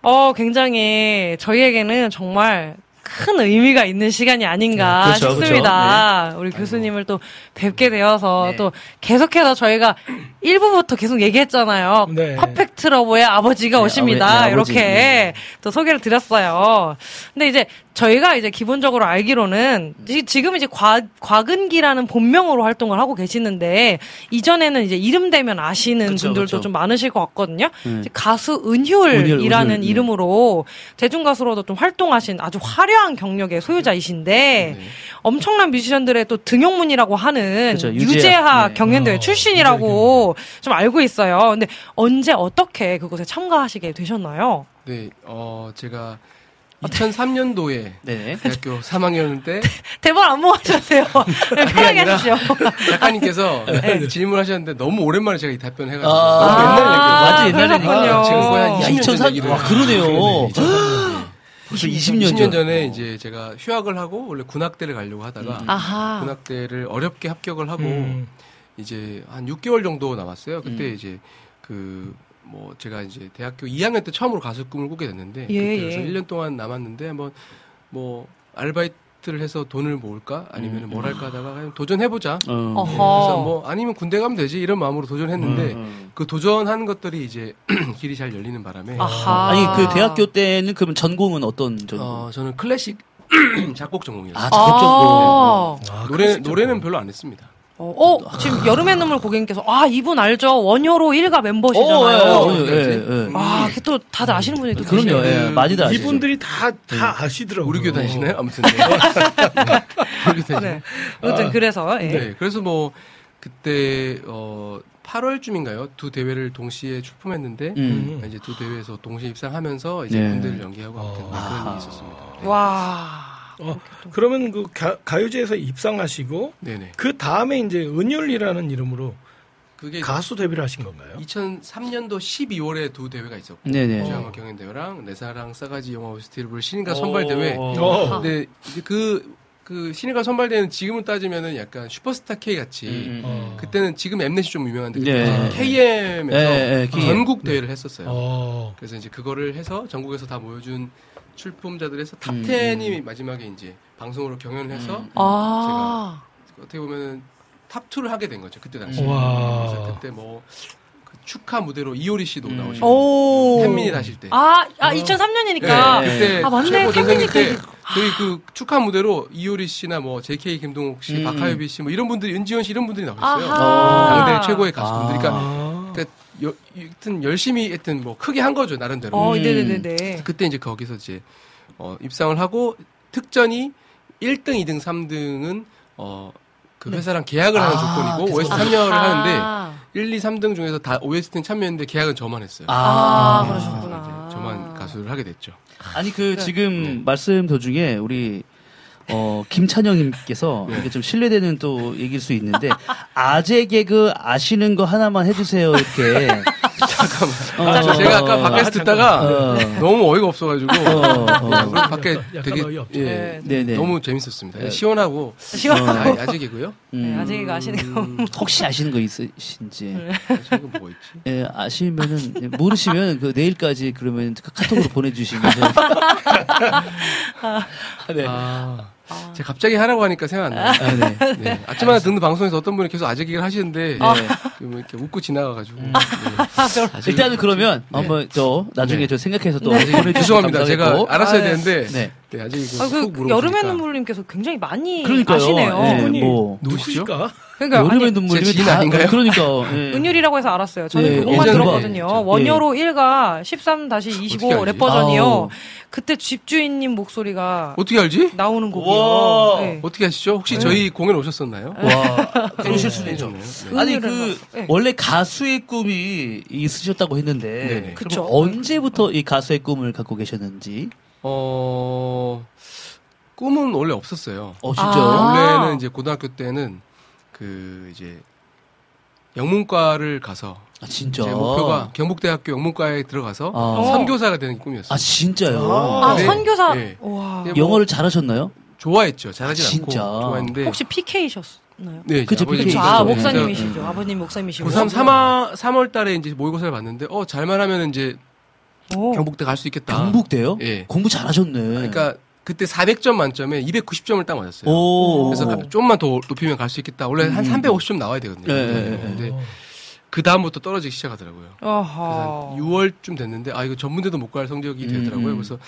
어, 굉장히 저희에게는 정말 큰 의미가 있는 시간이 아닌가 네, 그렇죠, 싶습니다. 우리 교수님을 또 뵙게 되어서 네. 또 계속해서 저희가 1부부터 계속 얘기했잖아요. 네. 퍼펙트 러브의 아버지가 네, 오십니다. 아버- 네. 이렇게 네. 또 소개를 드렸어요. 근데 이제 저희가 이제 기본적으로 알기로는 지- 지금 이제 과, 곽은기라는 본명으로 활동을 하고 계시는데 이전에는 이제 이름 대면 아시는 그쵸, 분들도 그쵸. 좀 많으실 것 같거든요. 음. 가수 은휼이라는 은휼, 은휼, 네. 이름으로 대중 가수로도 좀 활동하신 아주 화려한 경력의 소유자이신데 네. 엄청난 뮤지션들의 또 등용문이라고 하는 그쵸, 유재하, 유재하. 네. 경연대회 어, 출신이라고 좀 알고 있어요. 근데 언제 어떻게 그곳에 참가하시게 되셨나요? 네, 어, 제가 2003년도에 네. 대학교 3학년 때 대본 안 모아주세요. 네, 편하게 하십시오. 작가님께서 질문하셨는데 너무 오랜만에 제가 이 답변을 해가지고 아, 너무 옛날 얘기예요. 완전 옛날 얘기. 그러셨군요. 지금 거의 한 야, 20년 전2003 얘기를 와, 그러네요. 벌써 20년 20년 전. 전에 이제 제가 휴학을 하고 원래 군악대를 가려고 하다가 아하. 군악대를 어렵게 합격을 하고 음. 이제 한 6개월 정도 남았어요. 그때 음. 이제 그 뭐 제가 이제 대학교 2학년 때 처음으로 가수 꿈을 꾸게 됐는데 예, 그래서 예. 1년 동안 남았는데 한번 뭐 알바이트 를 해서 돈을 모을까 아니면 음. 뭘 할까 하다가 그냥 도전해보자. 어. 어허. 그래서 뭐 아니면 군대 가면 되지 이런 마음으로 도전했는데 음. 그 도전하는 것들이 이제 길이 잘 열리는 바람에 아하. 아니 그 대학교 때는 그러면 전공은 어떤 전공? 어, 저는 클래식 작곡 전공이었어요. 아, 작곡 전공. 아. 아, 노래. 노래는 별로 안 했습니다. 어, 어, 지금 여름의 눈물 고객님께서 아 이분 알죠 원효로 1가 어, 멤버시잖아요. 예, 예, 예. 아, 또 다들 아시는 분이 또 그럼요. 계시네요. 예, 많이들 아시죠. 이분들이 다, 다 아시더라고요. 우리 교회 다니시나요? 아무튼 네. 우리 교회 다니시나요? 네. 아무튼 그래서 예. 네. 그래서 뭐 그때 어 8월쯤인가요? 두 대회를 동시에 출품했는데 음. 이제 두 대회에서 동시에 입상하면서 이제 네. 군대를 연기하고 아무튼 네, 아하. 그런 일이 있었습니다. 네. 와. 어, 그러면 그 가, 가요제에서 입상하시고 네네. 그 다음에 이제 은율이라는 이름으로 그게 가수 데뷔를 하신 건가요? 2003년도 12월에 두 대회가 있었고 네네. 주영화 경연 대회랑 내 사랑 싸가지 영화 부를 신인가 선발 대회. 어. 근데 그, 그 신인가 선발 대회는 지금은 따지면은 약간 슈퍼스타 K 같이 음, 어. 그때는 지금 엠넷이 좀 유명한데 네. KM에서 네, 네, KM. 전국 대회를 했었어요. 어. 그래서 이제 그거를 해서 전국에서 다 모여준 출품자들에서 top 음, 10이 마지막에 이제 방송으로 경연을 해서 음. 아. 어떻게 보면은 top 2를 하게 된 거죠 그때 당시. 와. 그래서 그때 뭐그 축하 무대로 이효리 씨도 음. 나오시고 오. 10 Minutes 하실 때. 아, 아 2003년이니까. 네. 그때 아, 맞네. 팬민이 때 저희 그 축하 무대로 이효리 씨나 뭐 JK 김동욱 씨, 음. 박화요비 씨 뭐 이런 분들이 은지원 씨 이런 분들이 나오셨어요. 당대 최고의 가수분들. 그러니까 아. 그러니까 여, 하여튼 열심히 했든 뭐 크게 한 거죠 나름대로. 어, 음. 네네네네. 그때 이제 거기서 이제 어, 입상을 하고 특전이 1등, 2등, 3등은 어, 그 회사랑 계약을 하는 아, 조건이고 그래서- OST 참여를 하는데 아, 1, 2, 3등 중에서 다 OST는 참여했는데 계약은 저만 했어요. 아, 아, 그러셨구나. 저만 가수를 하게 됐죠. 아니 그 네. 지금 네. 말씀 도중에 우리 어 김찬영님께서 네. 이게 좀 신뢰되는 또 얘기일 수 있는데 아재 개그 아시는 거 하나만 해주세요 이렇게 잠깐만 저 제가 아까 밖에서 듣다가 어. 너무 어이가 없어가지고 어, 어. 밖에 되게 어이없죠. 예, 네. 네네 너무 재밌었습니다. 네. 시원하고 시원. 아, 아직이고요. 음. 네, 아직 아시는 거. 음, 혹시 아시는 거 있으신지 뭐가 있지? 예, 아시면은 예, 모르시면 그 내일까지 그러면 그 카톡으로 보내주시면 네. 아, 제가 갑자기 하라고 하니까 생각 안 나요. 아, 네. 네. 아침마다 듣는 방송에서 어떤 분이 계속 아재 얘기를 하시는데 아. 뭐 이렇게 웃고 지나가가지고 네. 일단은 그러면 네. 한번 저 나중에 네. 저 생각해서 또 네. 죄송합니다. 제가. 알았어야 아, 네. 되는데 네. 네, 아직 이거 아, 훅 그. 여름의 눈물님께서 굉장히 많이 그러니까요. 아시네요. 네. 뭐. 누구실까? 그러니까 여름의 아니, 지인 다 아닌가요? 그러니까 예. 은율이라고 해서 알았어요. 저는 네, 그것만 예전에 들었거든요. 그렇죠. 원효로 1가 어떻게 13-25 알지? 랩버전이요. 그때 집주인님 목소리가 어떻게 알지? 나오는 곡이에요. 우와. 네. 어떻게 아시죠? 혹시 네. 저희 공연 오셨었나요? 와 그러실 수도 있죠. 네. 아니 은율은 그 막- 네. 원래 가수의 꿈이 있으셨다고 했는데. 그럼 그쵸. 언제부터 이 가수의 꿈을 갖고 계셨는지? 어 꿈은 원래 없었어요. 어 진짜. 아. 원래는 이제 고등학교 때는 그 이제 영문과를 가서 아, 진짜. 제 목표가 경북대학교 영문과에 들어가서 아. 선교사가 되는 게 꿈이었어요. 아 진짜요. 아, 네. 선교사. 네. 와. 뭐 영어를 잘하셨나요? 좋아했죠. 잘하진 아, 않고 진짜? 좋아했는데 혹시 PK셨나요? 네, 그쵸, 아버지 PK. 아, 네. 목사님이시죠. 아버님 목사님이시고. 고3 3화 3월 달에 이제 모의고사를 봤는데 어 잘만 하면 이제 오. 경북대 갈 수 있겠다. 경북대요? 예. 공부 잘하셨네. 그러니까 그때 400점 만점에 290점을 딱 맞았어요. 오. 그래서 가- 좀만 더 높이면 갈 수 있겠다. 원래 한 350점 나와야 되거든요. 네, 네, 네. 근데 그 다음부터 떨어지기 시작하더라고요. 그래서 어허. 한 6월쯤 됐는데 아 이거 전문대도 못 갈 성적이 음, 되더라고요. 음. 그래서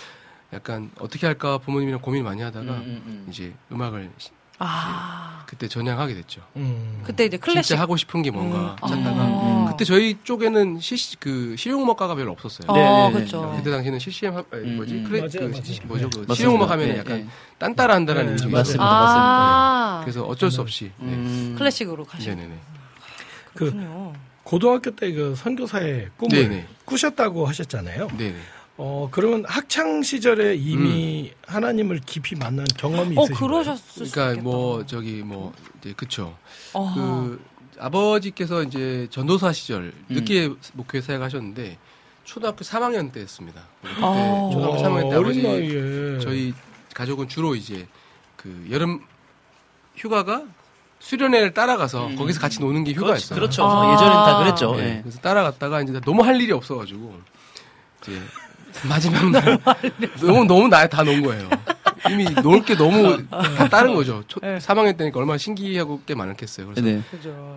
약간 어떻게 할까 부모님이랑 고민 많이 하다가 음, 음, 음. 이제 음악을 시- 아. 그때 전향하게 됐죠. 음. 그때 이제 클래식. 진짜 하고 싶은 게 뭔가 음. 찾다가 아. 그때 저희 쪽에는 시, 그 실용음악과가 별로 없었어요. 어, 네, 네, 네. 그렇죠. 그때 당시는 CCM 하, 아니, 음, 뭐지 음. 클래 맞아요, 그 맞아요. 시- 뭐죠 그. 실용음악 하면 네, 약간 네. 딴따라 한다라는 네, 인식이 맞습니다. 있어요. 아. 그래서 어쩔 수 없이 네. 음. 클래식으로 가시고. 네네네. 그. 고등학교 때 그 선교사의 꿈을 네네. 꾸셨다고 하셨잖아요. 네네. 어, 그러면 학창 시절에 이미 하나님을 깊이 만난 경험이 어, 있으신 거예요? 그러셨을 수 그러니까. 뭐 저기 뭐 이제 그쵸. 어허. 그 아버지께서 이제 전도사 시절 음. 늦게 목회 사역하셨는데 초등학교 3학년 때였습니다. 그때 어. 초등학교 와, 3학년 때 아버지 나이에 저희 가족은 주로 이제 그 여름 휴가가 수련회를 따라가서 거기서 같이 노는 게 휴가였어요. 그렇죠. 아. 예전엔 다 그랬죠. 네, 예. 그래서 따라갔다가 이제 너무 할 일이 없어가지고 이제 마지막 날 너무 너무 나에 다 놓은 거예요. 이미 놀게 너무 다 다른 거죠. 초, 네. 3학년 때니까 얼마나 신기하고 게 많았겠어요. 그래서 네.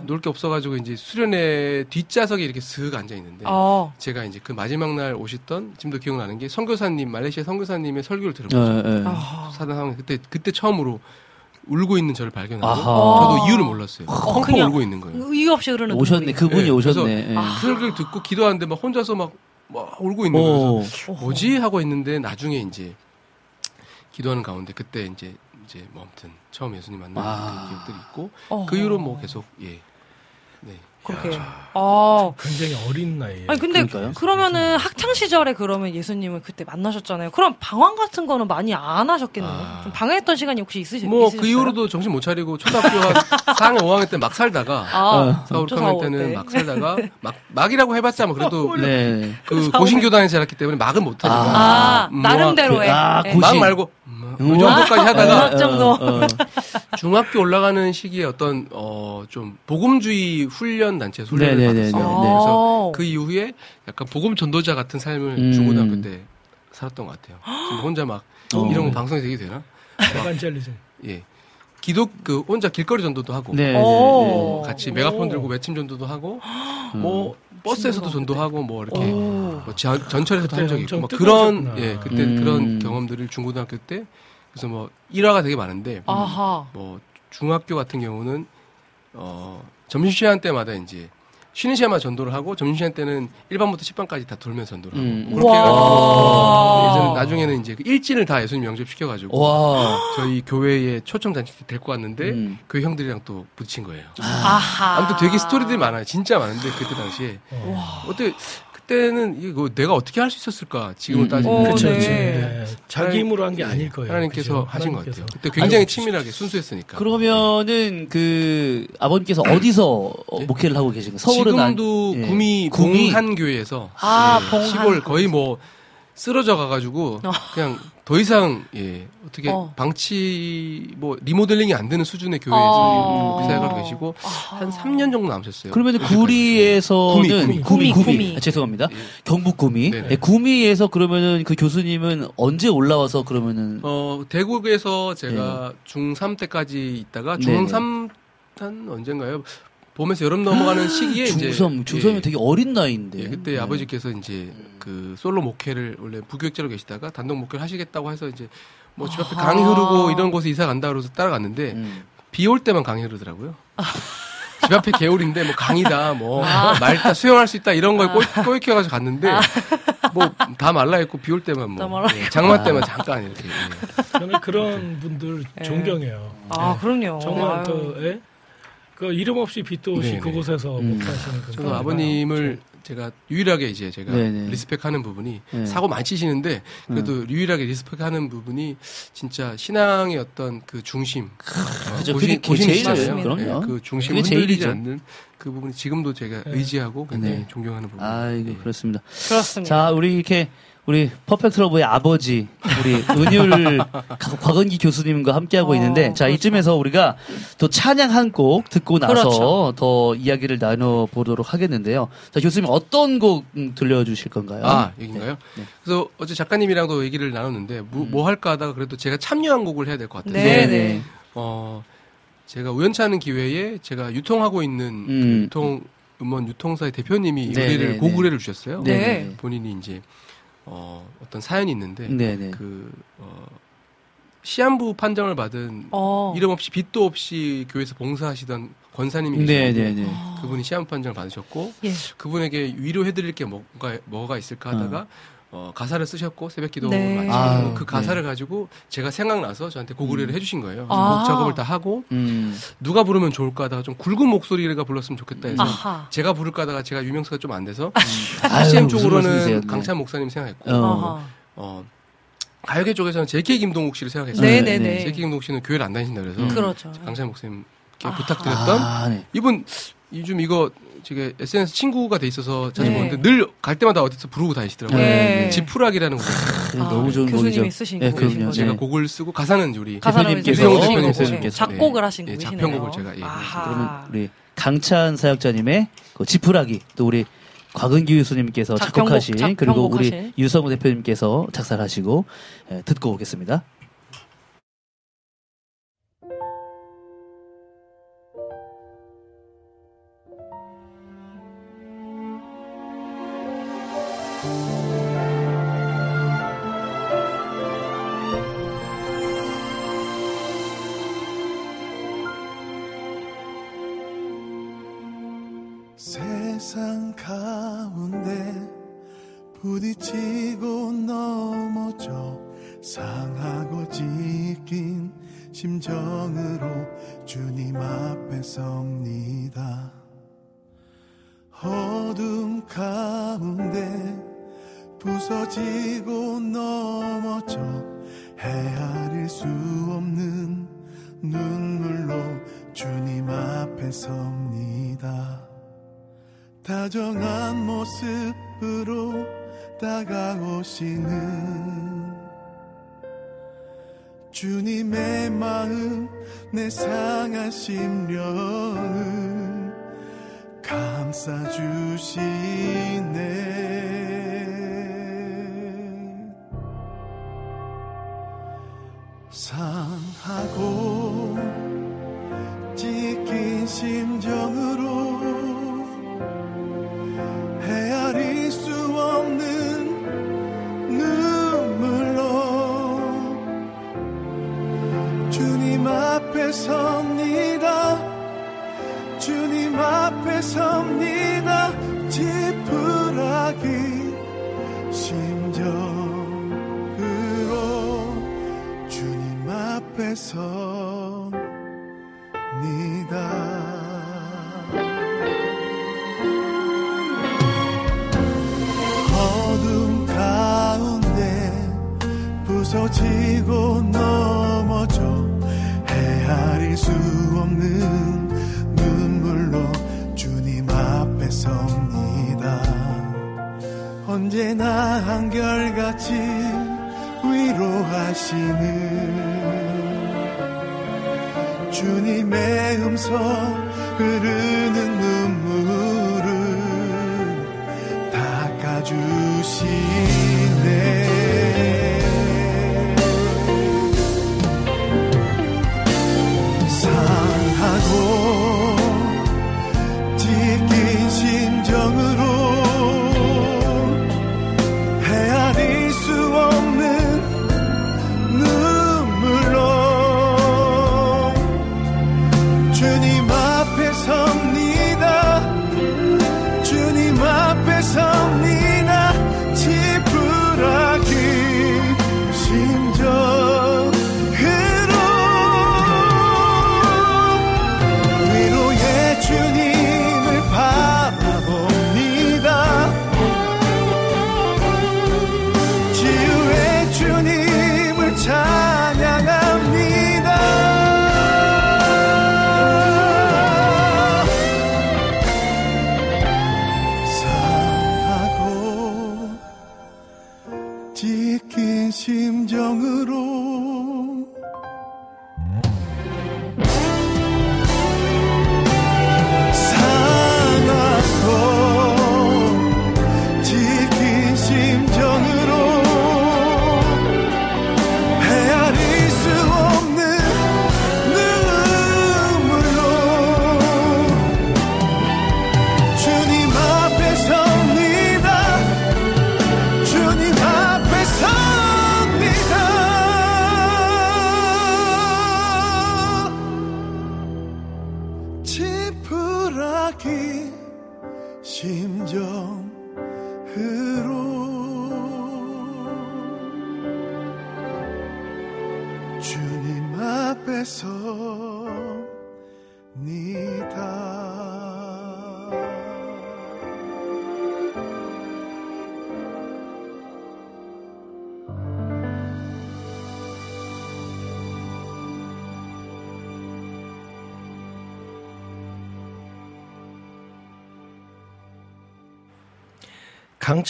놀 게 없어가지고 이제 수련회 뒷좌석에 이렇게 슥 앉아 있는데 어. 제가 이제 그 마지막 날 오셨던 지금도 기억나는 게 선교사님 말레이시아 선교사님의 설교를 들은 예, 거죠. 예. 아. 사단 상황 그때 그때 처음으로 울고 있는 저를 발견하고 아하. 저도 이유를 몰랐어요. 펑펑 그냥 울고 있는 거예요. 이유 없이 흐르는 오셨네. 그분이 네, 오셨네. 예. 아. 그 설교를 듣고 기도하는데 막 혼자서 막, 막 울고 있는 거예요. 오. 그래서 뭐지 하고 있는데 나중에 이제 기도하는 가운데 그때 이제 이제 뭐 아무튼 처음 예수님 만난 아. 그 기억들이 있고 어허. 그 이후로 뭐 계속 예. 네. 그렇게. 아. 굉장히 어린 나이에. 아니 근데 그러니까요. 그러면은 학창 시절에 그러면 예수님을 그때 만나셨잖아요. 그럼 방황 같은 거는 많이 안 하셨겠네요. 아. 좀 방황했던 시간이 혹시 있으시, 뭐 있으셨어요? 그 이후로도 정신 못 차리고 초등학교 한 4학년 5학년 때 막 살다가 아, 4, 5, 저 6학년 사오 때는 때. 막 살다가 막 막이라고 해봤자 뭐 그래도 네. 그 고신교단에서 자랐기 때문에 막은 못 하니까 아, 음, 나름대로의. 아, 예. 고시. 막 말고 음, 이 우와. 정도까지 하다가 음악 정도. 어, 어. 중학교 올라가는 시기에 어떤 어 좀 복음주의 훈련 단체 훈련을 네네네네. 받았어요. 네. 그래서 그 이후에 약간 복음 전도자 같은 삶을 음. 중고등학교 때 살았던 것 같아요. 지금 혼자 막 어. 이런 거 방송에 되게 되나? evangelism. 예. 기독 그 혼자 길거리 전도도 하고 네. 오. 뭐 같이 메가폰 들고 외침 전도도 하고 뭐 버스에서도 전도하고 뭐 이렇게 오. 뭐 전, 전철에서도 한 적이 있고 뭐 그런. 예 그때 음. 그런 경험들을 중고등학교 때 그래서 뭐 일화가 되게 많은데 아하. 뭐 중학교 같은 경우는 어 점심시간 때마다 이제 쉬는 시간만 전도를 하고 점심시간 때는 1반부터 10반까지 다 돌면서 전도를 하고 음. 뭐 그렇게 와. 해가지고 예전 나중에는 이제 그 일진을 다 예수님 영접시켜가지고 와. 저희 교회에 초청 잔치 때 데리고 왔는데 음. 그 형들이랑 또 부딪힌 거예요. 아하. 아무튼 되게 스토리들이 많아요. 진짜 많은데 그때 당시에 어떻게 그때는 이거 내가 어떻게 할 수 있었을까 지금을 음, 따지면 어, 그렇죠. 네. 네. 자기 힘으로 한 게 아닐 거예요. 하나님께서 그죠? 하신 것 하나님께서. 같아요. 그때 굉장히 아이고, 친밀하게 순수했으니까. 그러면은 그 아버님께서 어디서 어, 예? 목회를 하고 계신가요? 서울은 안- 지금도 예. 구미 구미. 봉한 교회에서 아, 예, 봉한 시골. 거의 뭐 쓰러져 가가지고 어. 그냥 더 이상 예 어떻게 어. 방치 뭐 리모델링이 안 되는 수준의 교회에서 어. 목회 사역하고 계시고. 한 3년 정도 남으셨어요. 그러면. 구리에서는 구미, 구미. 구미, 구미, 구미. 아, 죄송합니다. 예. 경북 구미. 예, 구미에서 그러면은 그 교수님은 언제 올라와서 그러면은 어 대구에서 제가 중3 때까지 있다가 예. 네네. 중3 한 언젠가요? 봄에서 여름 넘어가는 시기에 이제 중섬 중섬이 예. 되게 어린 나이인데. 예, 그때 네. 아버지께서 이제 그 솔로 목회를 원래 부교육자로 계시다가 단독 목회를 하시겠다고 해서 이제 뭐 집 앞에 강이 흐르고 이런 곳에 이사 간다 그래서 따라갔는데 음. 비올 때만 강이 흐르더라고요. 집 앞에 개울인데 뭐 강이다 뭐 맑다 수영할 수 있다 이런 거에 꼬, 꼬이켜가지고 갔는데 뭐다 말라 있고 비 올 때만 다뭐 예, 장마 때만 잠깐 이렇게 예. 저는 그런 분들 예. 존경해요. 아, 그럼요. 정말. 그, 예? 그 이름 없이 빛도 없이 네네. 그곳에서 음. 목회하시는 그 분들 아버님을 제가 유일하게 이제 제가 네네. 리스펙하는 부분이 네. 사고 많이 치시는데 그래도 유일하게 리스펙하는 부분이 진짜 신앙의 어떤 그 중심 어, 그죠. 고신- 그게- 그게. 제일이죠. 그럼요. 예, 그 중심을 그게 흔들리지 제일이죠. 않는 그 부분이 지금도 제가 네. 의지하고 굉장히 네. 존경하는 부분. 아이고 그렇습니다. 그렇습니다. 자, 우리 이렇게 우리 퍼펙트 러브의 아버지 우리 은율 곽은기 교수님과 함께하고 어, 있는데 자 그렇죠. 이쯤에서 우리가 또 찬양 한 곡 듣고 나서 그렇죠. 더 이야기를 나눠 보도록 하겠는데요. 자 교수님 어떤 곡 음, 들려주실 건가요? 아, 얘기인가요? 네. 그래서 어제 작가님이랑도 얘기를 나눴는데 뭐, 뭐 할까 하다가 그래도 제가 참여한 곡을 해야 될 것 같아요. 네, 네 네. 어, 제가 우연치 않은 기회에 제가 유통하고 있는 그 음. 유통 음원 유통사의 대표님이 네, 의뢰를 네, 곡 네. 의뢰를 주셨어요. 네. 본인이 이제 어, 어떤 사연이 있는데 네네. 그 어, 시한부 판정을 받은 어. 이름 없이 빛도 없이 교회에서 봉사하시던 권사님이 계시는데 네네네. 그분이 시한부 판정을 받으셨고 예. 그분에게 위로해드릴 게 뭐가 뭐가 있을까 하다가 어, 가사를 쓰셨고 새벽 기도 네. 마치고 아유, 그 가사를 네. 가지고 제가 생각나서 저한테 곡 의뢰를 해주신 거예요. 아. 곡 작업을 다 하고 음. 누가 부르면 좋을까 하다가 좀 굵은 목소리가 불렀으면 좋겠다 해서 아하. 제가 부를까 하다가 제가 유명세가 좀 안 돼서 아유, CCM? 쪽으로는 네. 강찬 목사님 생각했고 어. 어, 가요계 쪽에서는 JK 김동욱 씨를 생각했어요. 네, 네, 네, 네. 네. JK 김동욱 씨는 교회를 안 다니신다 그래서 음. 그렇죠. 강찬 목사님께 아하. 부탁드렸던 아, 네. 이분 요즘 이거 제가 SNS 친구가 돼 있어서 자주 네. 보는데 늘 갈 때마다 어디서 부르고 다니시더라고요. 네. 지푸락이라는 곡. 네, 아, 너무 좋은 교수님이 곡이죠. 쓰신 네, 그럼요. 제가 네. 곡을 쓰고 가사는 우리 대표님께서 대표님 거고, 대표님께서. 작곡을 네. 하신 예, 분이시네요. 작편곡을 제가, 예, 아하. 그러면 우리 강찬 사역자님의 그 지푸라기 또 우리 곽은기 교수님께서 작곡하신 그리고 우리. 유성우 대표님께서 작사하시고 예, 듣고 오겠습니다.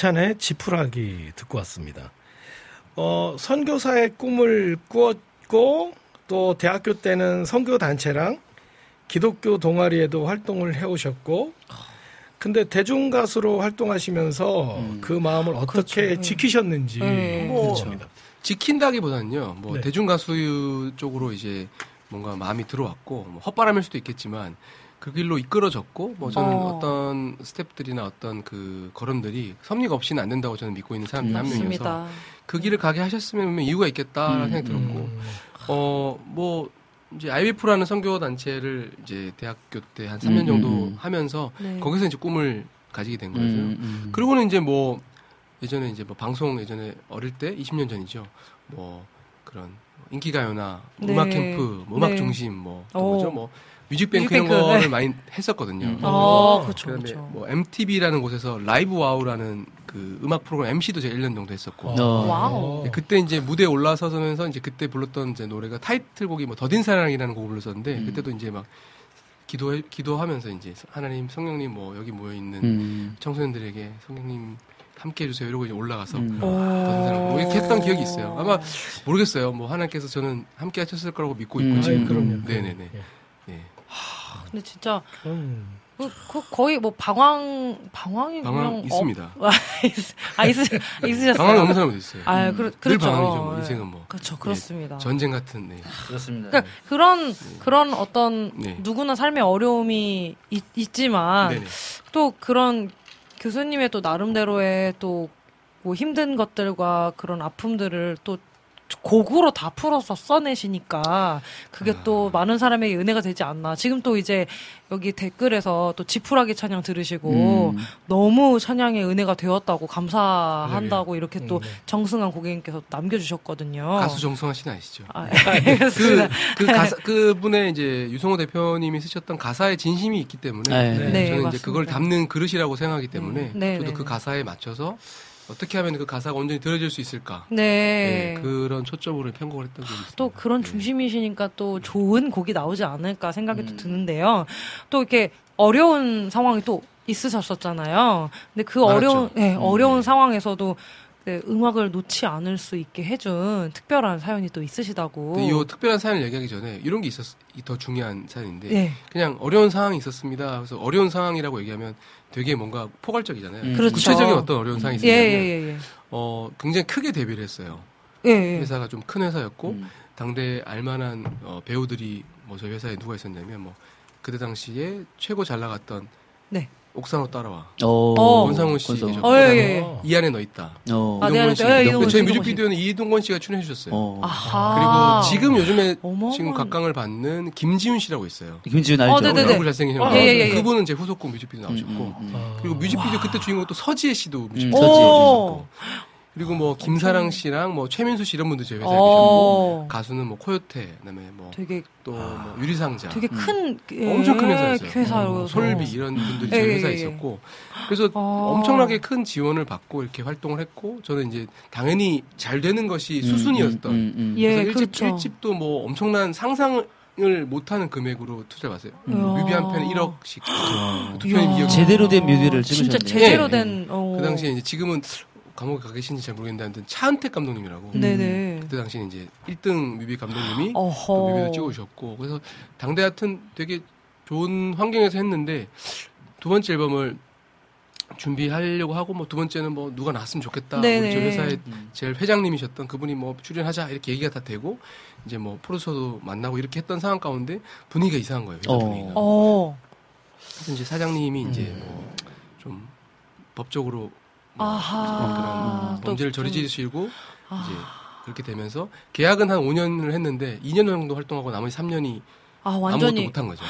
강찬의 지푸라기 듣고 왔습니다. 어, 선교사의 꿈을 꾸었고 또 대학교 때는 선교 단체랑 기독교 동아리에도 활동을 해오셨고 근데 대중 가수로 활동하시면서 그 마음을 어떻게 지키셨는지 네. 궁금합니다. 지킨다기보다는요, 뭐 네. 대중 가수 쪽으로 이제 뭔가 마음이 들어왔고 뭐 헛바람일 수도 있겠지만 그 길로 이끌어졌고 뭐 저는 어. 어. 떤 스텝들이나 어떤 그 걸음들이 섭리가 없이는 안 된다고 저는 믿고 있는 사람 중한 명이어서. 그 길을 가게 하셨으면 이유가 있겠다라는 음, 생각이 들었고 어뭐 이제 IVF라는 선교 단체를 이제 대학교 때 한 3년 음, 정도 음, 음. 하면서 네. 거기서 이제 꿈을 가지게 된 거예요. 음, 음. 그리고는 이제 뭐 예전에 이제 뭐 방송 예전에 어릴 때 20년 전이죠. 뭐 그런 인기가요나 뭐 네. 음악 캠프, 뭐 음악 네. 중심 뭐 오. 뭐죠? 뭐 뮤직뱅크, 뮤직뱅크, 이런 거를 네. 많이 했었거든요. 음. 아, 그렇죠, 그다음에 그렇죠. 뭐 MTV라는 곳에서 Live Wow라는 그 음악 프로그램 MC도 제가 1년 정도 했었고. 어. 와우. 네, 그때 이제 무대에 올라서면서 이제 그때 불렀던 이제 노래가 타이틀곡이 뭐 더딘 사랑이라는 곡을 불렀었는데 음. 그때도 이제 막 기도해 기도하면서 이제 하나님 성령님 뭐 여기 모여 있는 음. 청소년들에게 성령님 함께 해주세요 이러고 이제 올라가서 음. 더딘 사랑 뭐 이렇게 했던 기억이 있어요. 아마 모르겠어요. 뭐 하나님께서 저는 함께 하셨을 거라고 믿고 있고 음. 지금. 아이, 그럼요. 네네네. 예. 네. 근데 진짜 음. 그, 그 거의 뭐 방황 방황이 방황 그냥 있습니다. 어, 아, 있, 있으셨어요. 방황이 없는 사람도 있어요. 아, 음. 그, 늘 그렇죠. 방황이죠. 뭐 예. 인생은 뭐 그렇죠. 그렇습니다. 전쟁 같은 네. 그렇습니다. 그러니까 그런 그런 어떤 네. 누구나 삶의 어려움이 있, 지만 네네. 또 그런 교수님의 또 나름대로의 또 뭐 힘든 것들과 그런 아픔들을 또 곡으로 다 풀어서 써내시니까 그게 또 아. 많은 사람에게 은혜가 되지 않나. 지금 또 이제 여기 댓글에서 또 지푸라기 찬양 들으시고 음. 너무 찬양의 은혜가 되었다고 감사한다고 이렇게 또 네. 정승환 고객님께서 남겨주셨거든요. 가수 정승환 씨는 아시죠? 아, 그, 알겠습니다. 그 가사, 그분의 이제 유성호 대표님이 쓰셨던 가사에 진심이 있기 때문에 네. 저는 네, 이제 맞습니다. 그걸 담는 그릇이라고 생각하기 때문에 네, 저도 네, 그 네. 가사에 맞춰서 어떻게 하면 그 가사가 온전히 들어질 수 있을까? 네. 네, 그런 초점으로 편곡을 했던 적이 있습니다. 또 그런 네. 중심이시니까 또 좋은 곡이 나오지 않을까 생각이 음. 또 드는데요. 또 이렇게 어려운 상황이 또 있으셨었잖아요. 근데 그 많았죠. 어려운, 네, 음, 어려운 네. 상황에서도 네, 음악을 놓지 않을 수 있게 해준 특별한 사연이 또 있으시다고. 이 특별한 사연을 얘기하기 전에 이런 게 있었, 이더 중요한 사연인데 네. 그냥 어려운 상황이 있었습니다. 그래서 어려운 상황이라고 얘기하면 되게 뭔가 포괄적이잖아요. 음. 그렇죠. 구체적인 어떤 어려운 상황이 예, 있었냐면 예, 예, 예. 어, 굉장히 크게 데뷔를 했어요. 예, 예. 회사가 좀 큰 회사였고 음. 당대 알만한 어, 배우들이 뭐 저희 회사에 누가 있었냐면 뭐 그때 당시에 최고 잘 나갔던 네. 옥상으로 따라와 어. 어. 권상우 씨 권상우. 계셨고 어, 예, 예, 예. 어. 이 안에 너 있다. 어. 아, 네, 이동건 네, 씨. 네, 근데 이동건 씨, 저희 뮤직비디오는 이동건 씨가 출연해 주셨어요. 어. 아하. 그리고 지금 요즘에 어마어마한- 지금 각광을 받는 김지훈 씨라고 있어요. 김지훈 알죠? 어, 네네네. 얼굴 잘생긴 형. 예, 예, 예. 그분은 제 후속곡 뮤직비디오 음, 나오셨고 음, 음. 어. 그리고 뮤직비디오 그때 주인공 또 서지혜 씨도 뮤직비디오 서지혜. 나오셨고 그리고 뭐 김사랑 씨랑 뭐 최민수 씨 이런 분들 저희 회사에 계셨고 어. 가수는 뭐 코요테 그다음에 뭐 되게 또뭐 유리상자 되게 큰 예, 엄청 큰 회사였어요. 회사로 솔비 이런 분들이 예, 저희 예, 회사에 예. 있었고 그래서 어. 엄청나게 큰 지원을 받고 이렇게 활동을 했고 저는 이제 당연히 잘 되는 것이 음, 수순이었던 음, 음, 예, 그래서 일집 그렇죠. 일집도 뭐 엄청난 상상을 못하는 금액으로 투자를 받았어요. 이야. 뮤비 한 편에 1억씩 두 이야. 편이 2억. 제대로 된 뮤비를 찍으셨네요. 진짜 제대로 예, 된 어. 그 당시에 이제 지금은 감옥에 가 계신지 잘 모르겠는데 아무튼 차은택 감독님이라고 네네. 그때 당시에 이제 1등 뮤비 감독님이 어허. 또 뮤비를 찍어주셨고 그래서 당대 하여튼 되게 좋은 환경에서 했는데 두 번째 앨범을 준비하려고 하고 뭐 두 번째는 뭐 누가 나왔으면 좋겠다 네네. 우리 저 회사의 음. 제일 회장님이셨던 그분이 뭐 출연하자 이렇게 얘기가 다 되고 이제 뭐 프로듀서도 만나고 이렇게 했던 상황 가운데 분위기가 이상한 거예요 회사 어. 분위기가 어. 그래서 이제 사장님이 이제 음. 뭐좀 법적으로 뭐 아하. 그런 범죄를 저지르시고 아. 이제 그렇게 되면서 계약은 한 5년을 했는데 2년 정도 활동하고 나머지 3년이 아, 아무것도 완전히. 못한 거죠.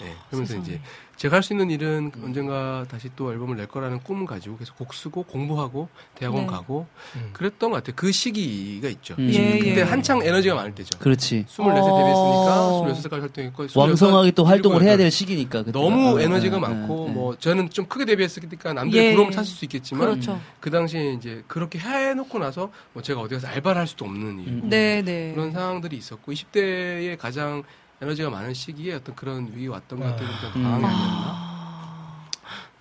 네, 그러면서 이제 제가 할 수 있는 일은 언젠가 다시 또 앨범을 낼 거라는 꿈을 가지고 계속 곡 쓰고 공부하고 대학원 네. 가고 음. 그랬던 것 같아요. 그 시기가 있죠. 음. 예, 그때 예. 한창 에너지가 많을 때죠. 그렇지. 24세 어. 데뷔했으니까 26살까지 활동했고 왕성하게 또 26, 활동을 해야 27. 될 시기니까. 그때가. 너무 어, 에너지가 어, 많고 어, 어. 뭐 저는 좀 크게 데뷔했으니까 남들의 예. 부러움을 탔을 수 있겠지만 그렇죠. 그 당시에 이제 그렇게 해놓고 나서 뭐 제가 어디 가서 알바를 할 수도 없는 일 음. 네, 네. 그런 상황들이 있었고 20대에 가장 에너지가 많은 시기에 어떤 그런 위기 왔던 것 같아요. 좀 음. 강하게 아니었나.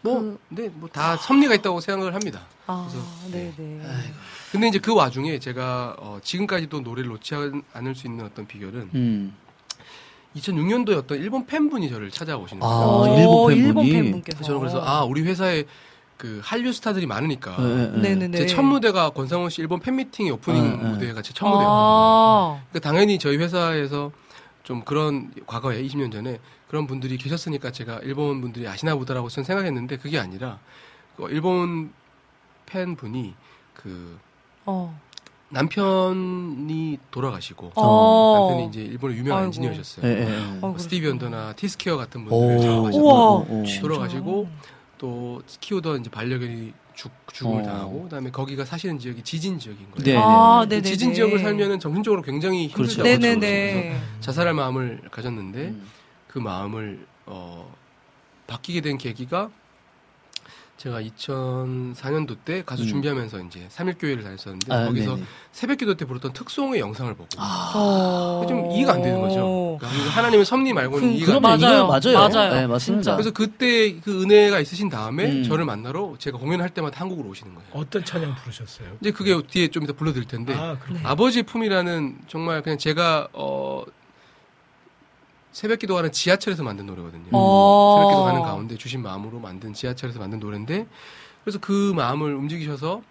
뭐, 그- 근데 뭐 다 섭리가 있다고 생각을 합니다. 아, 그래서, 네, 네. 근데 이제 그 와중에 제가 어, 지금까지도 노래를 놓지 않- 않을 수 있는 어떤 비결은 음. 2006년도에 어떤 일본 팬분이 저를 찾아오시는 아, 거예요. 오, 일본 팬분이? 일본 팬분께서. 저는 그래서 아 우리 회사에 그 한류 스타들이 많으니까 예, 예, 예. 네네 네. 제 첫 무대가 권상우 씨 일본 팬미팅의 오프닝. 무대가 제 첫 무대였거든요. 아, 그러니까 당연히 저희 회사에서 좀 그런 과거에 20년 전에 그런 분들이 계셨으니까 제가 일본 분들이 아시나 보다라고 저는 생각했는데 그게 아니라 그 일본 팬분이 그 어. 남편이 돌아가시고 어. 남편이 이제 일본의 유명한 아이고. 엔지니어셨어요. 예, 예, 예. 어, 뭐 스티비 언더나 티스케어 같은 오. 진짜. 돌아가시고 또 키우던 이제 반려견이 죽, 죽음을 어. 당하고 그다음에 거기가 사시는 지역이 지진 지역인 거예요. 네, 아, 그 네네네. 지진 지역을 살면은 정신적으로 굉장히 그렇죠. 힘들다고 그래서 네네네. 자살할 마음을 가졌는데 음. 그 마음을 어, 바뀌게 된 계기가 제가 2004년도 때 가수 음. 준비하면서 이제 3일 교회를 다녔었는데 아, 거기서 네네. 새벽 기도 때 부르던 특송의 영상을 보고 어. 좀 이해가 안 되는 거죠. 그러니까 하나님의 섭리 말고는 그- 이해가 안 되는 이거 맞아요. 맞아요. 네, 맞습니다. 그래서 그때 그 은혜가 있으신 다음에 음. 저를 만나러 제가 공연할 때마다 한국으로 오시는 거예요. 어떤 찬양 부르셨어요? 이제 그게 뒤에 좀 이따 불러드릴 텐데 아. 아버지의 품이라는 정말 그냥 제가 어 새벽 기도하는 지하철에서 만든 노래거든요. 어. 새벽 기도 가는 가운데 주신 마음으로 만든 지하철에서 만든 노래인데 그래서 그 마음을 움직이셔서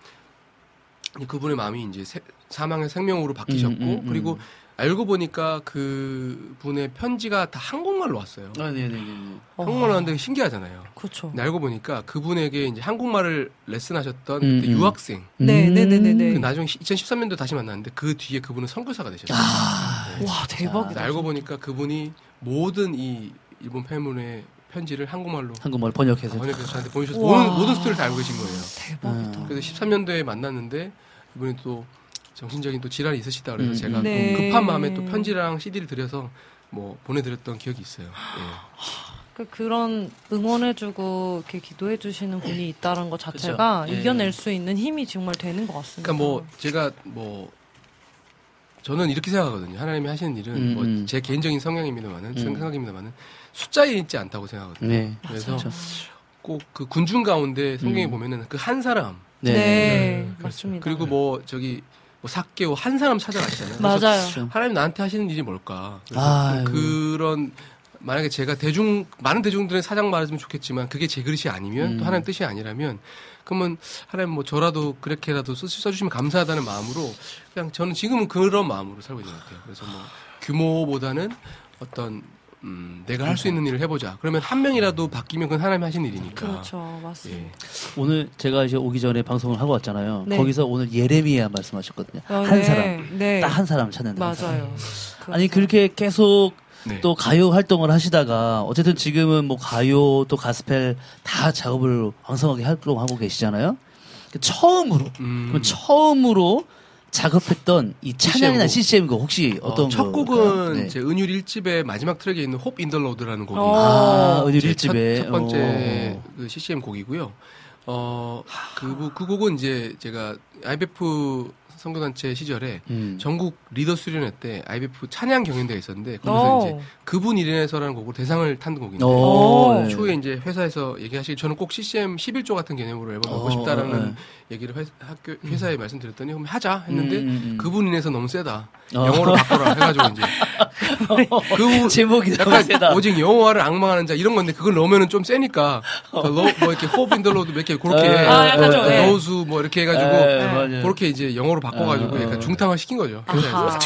이 그분의 마음이 이제 세- 사망의 생명으로 바뀌셨고 음, 음, 음. 그리고 알고 보니까 그 분의 편지가 다 한국말로 왔어요. 아, 네네네. 어. 한국말로 왔는데 신기하잖아요. 그렇죠. 근데 알고 보니까 그분에게 이제 한국말을 레슨하셨던 음, 그때 음. 유학생 네, 네, 네, 네, 네. 그 나중에 2013년도 다시 만났는데 그 뒤에 그분은 선교사가 되셨어요. 아, 네. 와, 대박이다. 알고 보니까 그분이 모든 이 일본 팬분의 편지를 한국말로 한국말 번역해서. 번역해서 저한테 보내주셔서 우와. 모든, 모든 스토리를 다 알고 계신 거예요. 대박이다. 음. 그래서 13년도에 만났는데 이분이 또 정신적인 또 질환이 있으시다 그래서 음, 제가 음. 네. 급한 마음에 또 편지랑 CD를 드려서 뭐 보내드렸던 기억이 있어요. 예. 그 그런 응원해주고 이렇게 기도해주시는 분이 있다는 것 자체가 그쵸. 예. 이겨낼 수 있는 힘이 정말 되는 것 같습니다. 그러니까 뭐 제가 뭐 저는 이렇게 생각하거든요. 하나님이 하시는 일은 음, 뭐 음. 제 개인적인 성향입니다만은 음. 생각입니다만은 숫자에 있지 않다고 생각하거든요. 네. 그래서 그렇죠. 꼭그 군중 가운데 성경에 음. 보면은 그 한 사람 네, 네, 그렇죠. 맞습니다. 그리고 뭐 저기 뭐 사개오 한 사람 찾아가시잖아요. 맞아요. 그렇죠. 하나님 나한테 하시는 일이 뭘까? 아이고. 그런 만약에 제가 대중 많은 대중들의 사장 말했으면 좋겠지만 그게 제 그릇이 아니면 음. 또 하나님 뜻이 아니라면 그러면 하나님 뭐 저라도 그렇게라도 쓰- 써주시면 감사하다는 마음으로 그냥 저는 지금은 그런 마음으로 살고 있는 것 같아요. 그래서 뭐 규모보다는 어떤 음, 내가 할 수 있는 일을 해보자. 그러면 한 명이라도 바뀌면 그건 하나님이 하신 일이니까. 그렇죠, 맞습니다. 예. 오늘 제가 이제 오기 전에 방송을 하고 왔잖아요. 네. 거기서 오늘 예레미야 말씀하셨거든요. 어, 한 네, 사람. 네. 딱 한 사람 찾는다. 한 사람. 맞아요. 아니 그렇게 계속 네. 또 가요 활동을 하시다가 어쨌든 지금은 뭐 가요 또 가스펠 다 작업을 왕성하게 활동하고 계시잖아요. 그 처음으로 음. 그럼 처음으로 작업했던 이 찬양이나 CCM 그 혹시 어, 어떤 첫 걸까요? 곡은 네. 제 은율 1집의 마지막 트랙에 있는 Hope in the Lord라는 곡이 어. 아, 은율 제 일집에 첫, 첫 번째 어. 그 CCM 곡이고요. 어, 그, 부- 그 곡은 이제 제가 IVF 선교단체 시절에 음. 전국 리더 수련회 때 IVF 찬양 경연대가 있었는데 거기서 오. 이제 그분 인해서라는 곡으로 대상을 탄 곡인데 오, 네. 추후에 이제 회사에서 얘기하시기 저는 꼭 CCM 11조 같은 개념으로 앨범 내고 어, 싶다라는 네. 얘기를 회, 학교 회사에 말씀드렸더니 그럼 하자 했는데 음, 음, 음. 그분 인해서 너무 세다 어. 영어로 바꿔라 해가지고 이제 그 제목이 너무 약간 세다. 오직 여호와를 앙망하는 자 이런 건데 그걸 넣으면은 좀 세니까 the Lo- 뭐 이렇게 Hope in the Lord 몇개 그렇게 에, 아, 좀, 예. 노수 뭐 이렇게 해가지고 에, 맞아요. 그렇게 이제 영어로 바꿔가지고 어, 어. 약간 중탕을 시킨 거죠. 아하,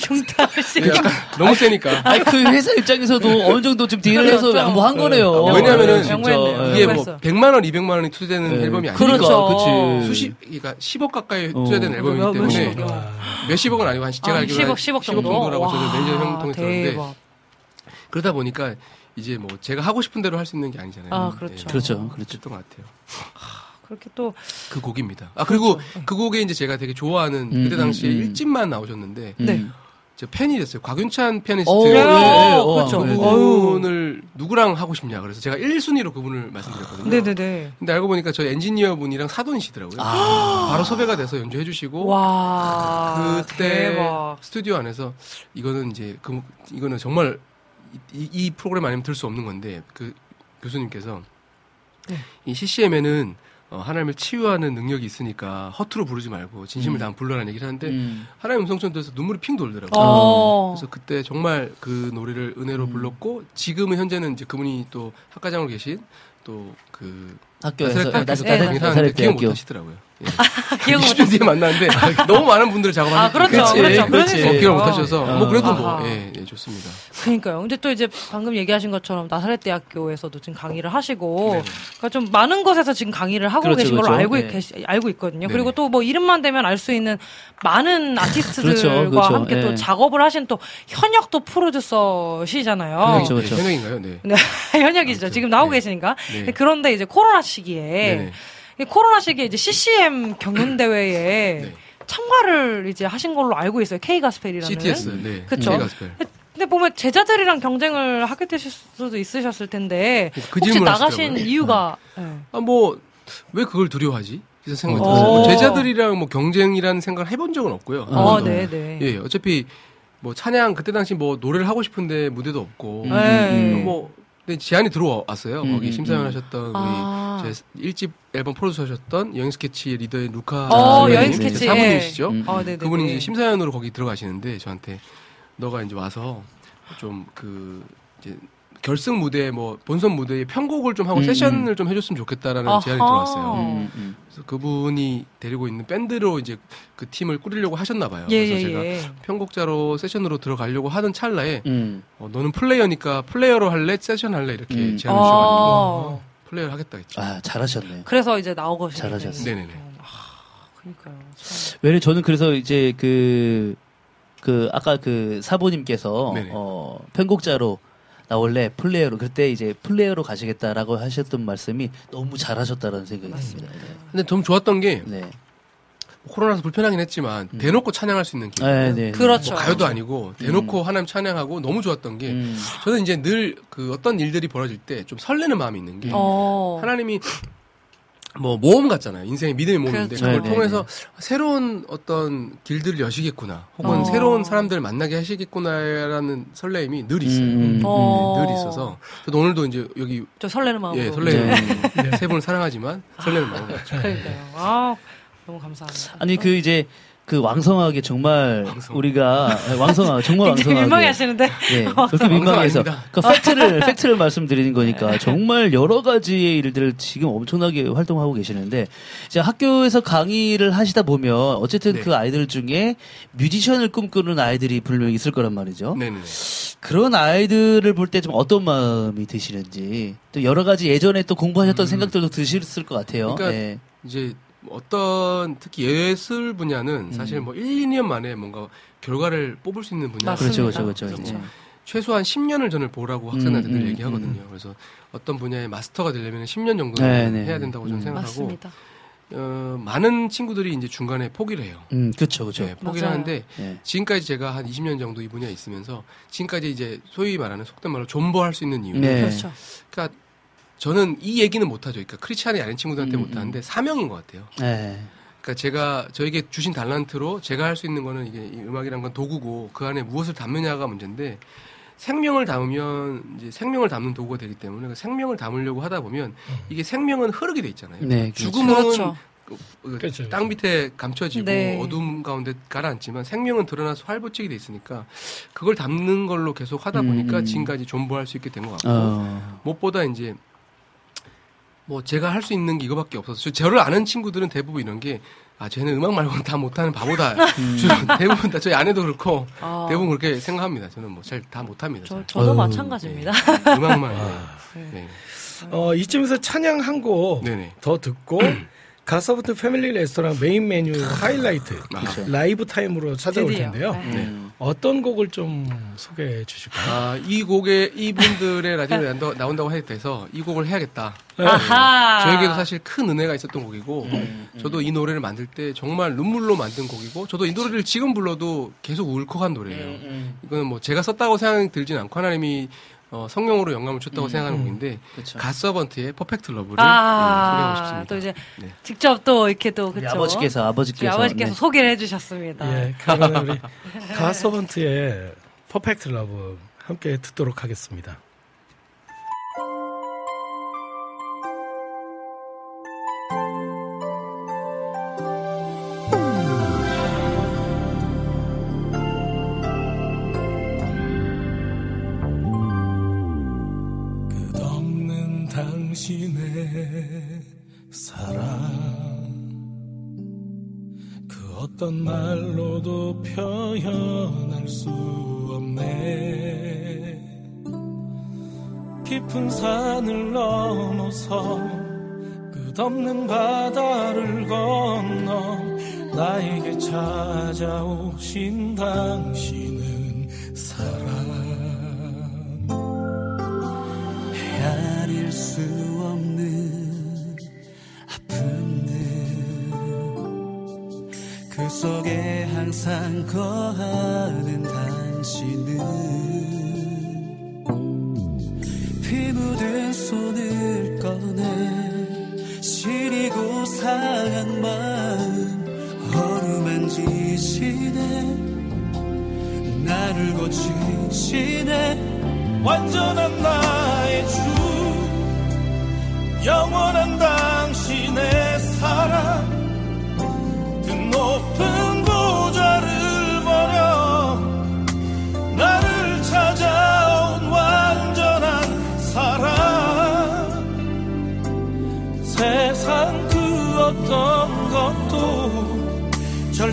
중탕을 시 네, 약간 너무 세니까. 아니 그 회사 입장에서도 어느 정도 좀 딜을 해서 그렇죠. 양보한 거네요. 어, 왜냐면은. 이게 뭐 그랬어. 100만 원, 200만 원이 투자되는 네. 앨범이 아니니까 그렇죠. 수십, 그러니까 10억 가까이 어. 투자되는 앨범이기 몇- 때문에? 몇십억은 아니고 한 제가 아, 알기로 10억, 10억 정도. 정도라고 저는 와, 매니저 형 통해서 들었는데. 그러다 보니까 이제 뭐 제가 하고 싶은 대로 할 수 있는 게 아니잖아요. 아, 그렇죠. 그렇죠. 그렇죠. 그랬던 것 같아요. 그렇게 또 그 곡입니다. 아 그리고 그 곡에 이제 제가 되게 좋아하는 음, 그때 당시에 음, 음. 일집만 나오셨는데 네. 제 팬이 됐어요. 곽윤찬 피아니스트. 오, 네, 네, 어, 어, 그렇죠. 네, 네. 그분을 누구랑 하고 싶냐 그래서 제가 1순위로 그분을 말씀드렸거든요. 네네네. 근데 알고 보니까 저희 엔지니어 분이랑 사돈이시더라고요. 아. 바로 섭외가 돼서 연주해 주시고 와. 그때 대박. 스튜디오 안에서 이거는 이제 그 이거는 정말 이, 이 프로그램 아니면 들 수 없는 건데 그 교수님께서 네. 이 CCM에는 어, 하나님을 치유하는 능력이 있으니까 허투루 부르지 말고 진심을 음. 다한 불러라는 얘기를 하는데 음. 하나님 음성처럼 들어서 눈물이 핑 돌더라고요. 어. 그래서 그때 정말 그 노래를 은혜로 음. 불렀고 지금은 현재는 이제 그분이 또 학과장으로 계신 또 그 학교에서 나사렛 나사- 네, 나사렛 나사렛 하는데 기억 못. 하시더라고요. 예. 기억 못 20년 뒤에 만났는데 너무 많은 분들을 작업하셨기 아, 그렇죠. 그렇죠. 그렇지. 수 어. 기억 못 하셔서 어. 뭐 그래도. 뭐 예, 예, 좋습니다. 그러니까요. 근데 또 이제 방금 얘기하신 것처럼 나사렛 대학교에서도 지금 강의를 하시고 네네. 그러니까 좀 많은 곳에서 지금 강의를 하고 그렇죠, 계신 걸로 그렇죠. 알고 네. 계시, 알고 있거든요. 네네. 그리고 또 뭐 이름만 대면 알 수 있는 많은 아티스트들과 그렇죠, 그렇죠. 함께 또 예. 작업을 하신 또 현역도 프로듀서시잖아요. 그렇죠, 그렇죠. 현역인가요? 네. 네, 현역이시죠. 아무튼, 지금 나오고 네. 계시니까. 네. 그런데 이제 코로나 시기에 코로나 시기에 이제 CCM 경연 대회에 네. 참가를 이제 하신 걸로 알고 있어요. K 가스펠이라는. CTS, 네. 가스펠. 근데 보면 제자들이랑 경쟁을 하게 되실 수도 있으셨을 텐데 그 혹시 나가신 하시더라고요. 이유가 네. 아, 뭐, 왜 그걸 두려워하지? 그래서 생각이 어. 들었어요. 뭐 제자들이랑 뭐 경쟁이라는 생각을 해본 적은 없고요. 어, 한 번도. 네, 네. 예, 어차피 뭐 찬양 그때 당시 뭐 노래를 하고 싶은데 무대도 없고 네. 뭐 근데 제안이 들어왔어요. 음, 거기 음, 심사위원 음. 하셨던 우리 아. 제 1집 앨범 프로듀서 하셨던 여행 스케치 리더의 루카 어, 여행 제 스케치. 사모님이시죠. 네, 네. 그분이 네. 이제 심사위원으로 거기 들어가시는데 저한테 너가 이제 와서 좀 그 이제 결승 무대 뭐 본선 무대에 편곡을 좀 하고 음, 세션을 좀 해줬으면 좋겠다라는 아하. 제안이 들어왔어요. 음, 음. 그래서 그분이 데리고 있는 밴드로 이제 그 팀을 꾸리려고 하셨나 봐요. 예, 그래서 예, 제가 예. 편곡자로 세션으로 들어가려고 하던 찰나에 음. 어, 너는 플레이어니까 플레이어로 할래 세션 할래 이렇게 음. 제안을 주셔가지고 어. 플레이어를 하겠다 했죠. 아, 잘하셨네. 그래서 이제 나오고 잘하셨어요. 네네네. 아, 그러니까요. 참. 왜냐면 저는 그래서 이제 그, 그, 아까 그 사부님께서, 네네. 어, 편곡자로 나 원래 플레이어로, 그때 이제 플레이어로 가시겠다라고 하셨던 말씀이 너무 잘하셨다라는 생각이 듭니다. 근데 좀 좋았던 게 네. 코로나라서 불편하긴 했지만 대놓고 찬양할 수 있는 기회. 네, 네. 그렇죠. 뭐 가요도 아니고 대놓고 하나님 찬양하고 너무 좋았던 게 음. 저는 이제 늘 그 어떤 일들이 벌어질 때 좀 설레는 마음이 있는 게 어. 하나님이 뭐 모험 같잖아요. 인생의 믿음의 모험인데 그렇죠. 그걸 네, 네, 통해서 새로운 어떤 길들을 여시겠구나. 혹은 어. 새로운 사람들을 만나게 하시겠구나라는 설레임이 늘 있어요. 음, 음, 어. 늘 있어서 저도 오늘도 이제 여기 저 설레는 마음으로. 예, 설레는 네. 세 분을 사랑하지만 설레는 마음. 그러니까요. 아, 너무 감사합니다. 아니, 그 이제, 그 왕성하게 정말 왕성. 우리가 네, 왕성하게 정말 왕성하게 민망해 하시는데. 네, 그렇게 민망해서. 그 팩트를 팩트를 말씀드리는 거니까 정말 여러 가지의 일들을 지금 엄청나게 활동하고 계시는데 이제 학교에서 강의를 하시다 보면 어쨌든 네. 그 아이들 중에 뮤지션을 꿈꾸는 아이들이 분명히 있을 거란 말이죠. 네네네. 그런 아이들을 볼 때 좀 어떤 마음이 드시는지 또 여러 가지 예전에 또 공부하셨던 생각들도 드셨을 것 같아요. 음. 그러니까 네. 이제 어떤 특히 예술 분야는 음. 사실 뭐 1, 2년 만에 뭔가 결과를 뽑을 수 있는 분야. 그렇죠, 그렇죠, 그렇죠. 그래서 네. 뭐 최소한 10년을 저는 보라고 학생들한테 음, 늘 음, 얘기하거든요. 그래서 어떤 분야의 마스터가 되려면 10년 정도는 네, 네, 해야 네. 된다고 저는 음. 생각하고 맞습니다. 어, 많은 친구들이 이제 중간에 포기를 해요. 음, 그렇죠, 그렇죠. 네, 포기를 맞아요. 하는데 네. 지금까지 제가 한 20년 정도 이 분야에 있으면서 지금까지 이제 소위 말하는 속된 말로 존버할 수 있는 이유는 네. 그렇죠. 그러니까 저는 이 얘기는 못하죠. 그러니까 크리스찬이 아닌 친구들한테 음, 못하는데 사명인 것 같아요. 네. 그러니까 제가 저에게 주신 달란트로 제가 할 수 있는 거는 이게 이 음악이란 건 도구고 그 안에 무엇을 담느냐가 문제인데 생명을 담으면 이제 생명을 담는 도구가 되기 때문에 그 생명을 담으려고 하다 보면 이게 생명은 흐르게 돼 있잖아요. 네, 그렇죠. 죽음은 그렇죠. 그- 그 그렇죠, 땅 밑에 감춰지고 네. 어둠 가운데 가라앉지만 생명은 드러나서 활보치게 돼 있으니까 그걸 담는 걸로 계속 하다 음. 보니까 지금까지 존버할 수 있게 된 것 같고 어. 무엇보다 이제 뭐 제가 할 수 있는 게 이거밖에 없어서 저- 저를 아는 친구들은 대부분 이런 게 아, 쟤는 음악 말고는 다 못하는 바보다. 주로 대부분 다 저희 아내도 그렇고 아, 대부분 그렇게 생각합니다. 저는 뭐 잘 다 못합니다. 저, 잘. 저 도 어휴, 마찬가지입니다. 음악만. 네. 네. 어, 이쯤에서 찬양 한 곡. 더 듣고 갓서번트 패밀리 레스토랑 메인 메뉴 하이라이트 아. 라이브 타임으로 찾아올 드디어. 텐데요. 네. 음. 어떤 곡을 좀 소개해 주실까요? 아, 이 곡에 이분들의 라디오에 나온다- 나온다고 해서 이 곡을 해야겠다. 네. 아하. 저에게도 사실 큰 은혜가 있었던 곡이고 저도 이 노래를 만들 때 정말 눈물로 만든 곡이고 저도 이 노래를 지금 불러도 계속 울컥한 노래예요. 이거는 뭐 제가 썼다고 생각이 들진 않고 하나님이 어, 성령으로 영감을 줬다고 생각하는 곡인데 그쵸. 갓서번트의 Perfect Love를 아, 음, 소개하고 싶습니다. 또 이제 네. 직접 또 이렇게 또 그쵸? 아버지께서 아버지께서 아버지께서 네. 소개를 해주셨습니다. 예, 그러면 우리 가서번트의 퍼펙트 러브 함께 듣도록 하겠습니다. 사랑. 그 어떤 말로도 표현할 수 없네. 깊은 산을 넘어서 끝없는 바다를 건너 나에게 찾아오신 당신은 사랑. 헤아릴 수 그 속에 항상 거하는 당신은 피 묻은 손을 꺼내 시리고 상한 마음 어루만지시네 나를 고치시네 완전한 나의 주 영원한 당신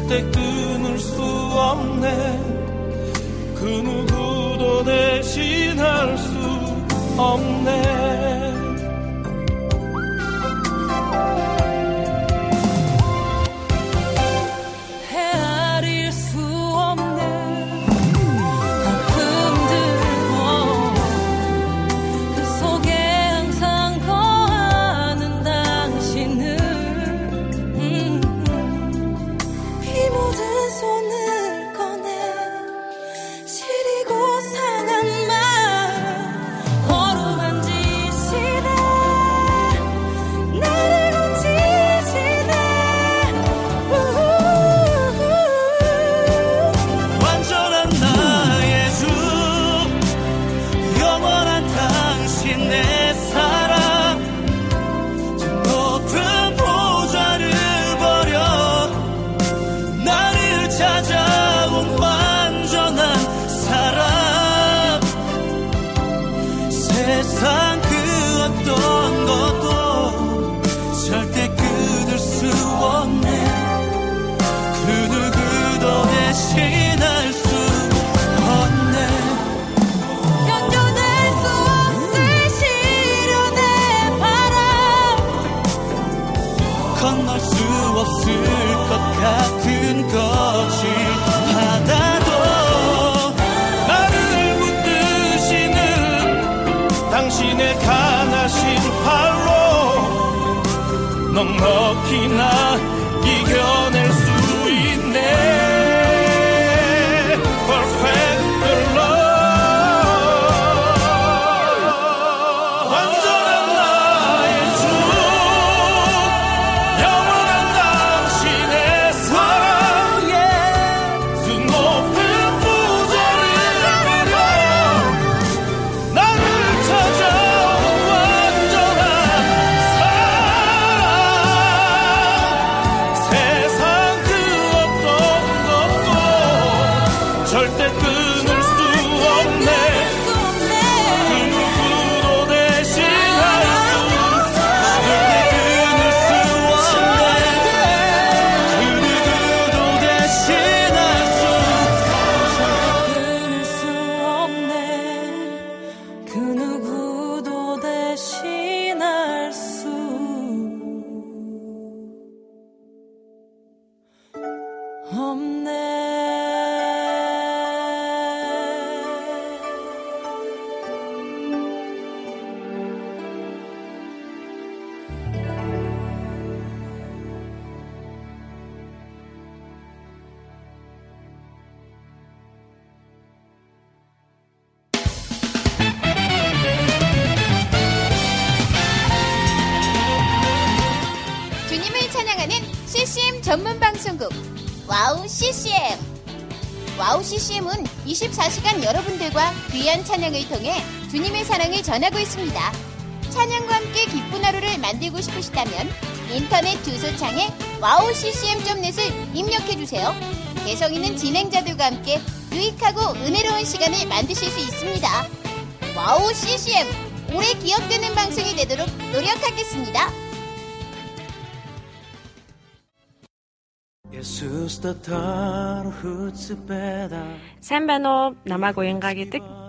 절대 끊을 수 없네. 그 누구도 대신할 수 없네 찬양을 통해 주님의 사랑을 전하고 있습니다. 찬양과 함께 기쁜 하루를 만들고 싶으시다면 인터넷 주소창에 wowccm.net을 입력해주세요. 개성 있는 진행자들과 함께 유익하고 은혜로운 시간을 만드실 수 있습니다. wowccm 오래 기억되는 방송이 되도록 노력하겠습니다. 3번호 남아고행 가게 뜻.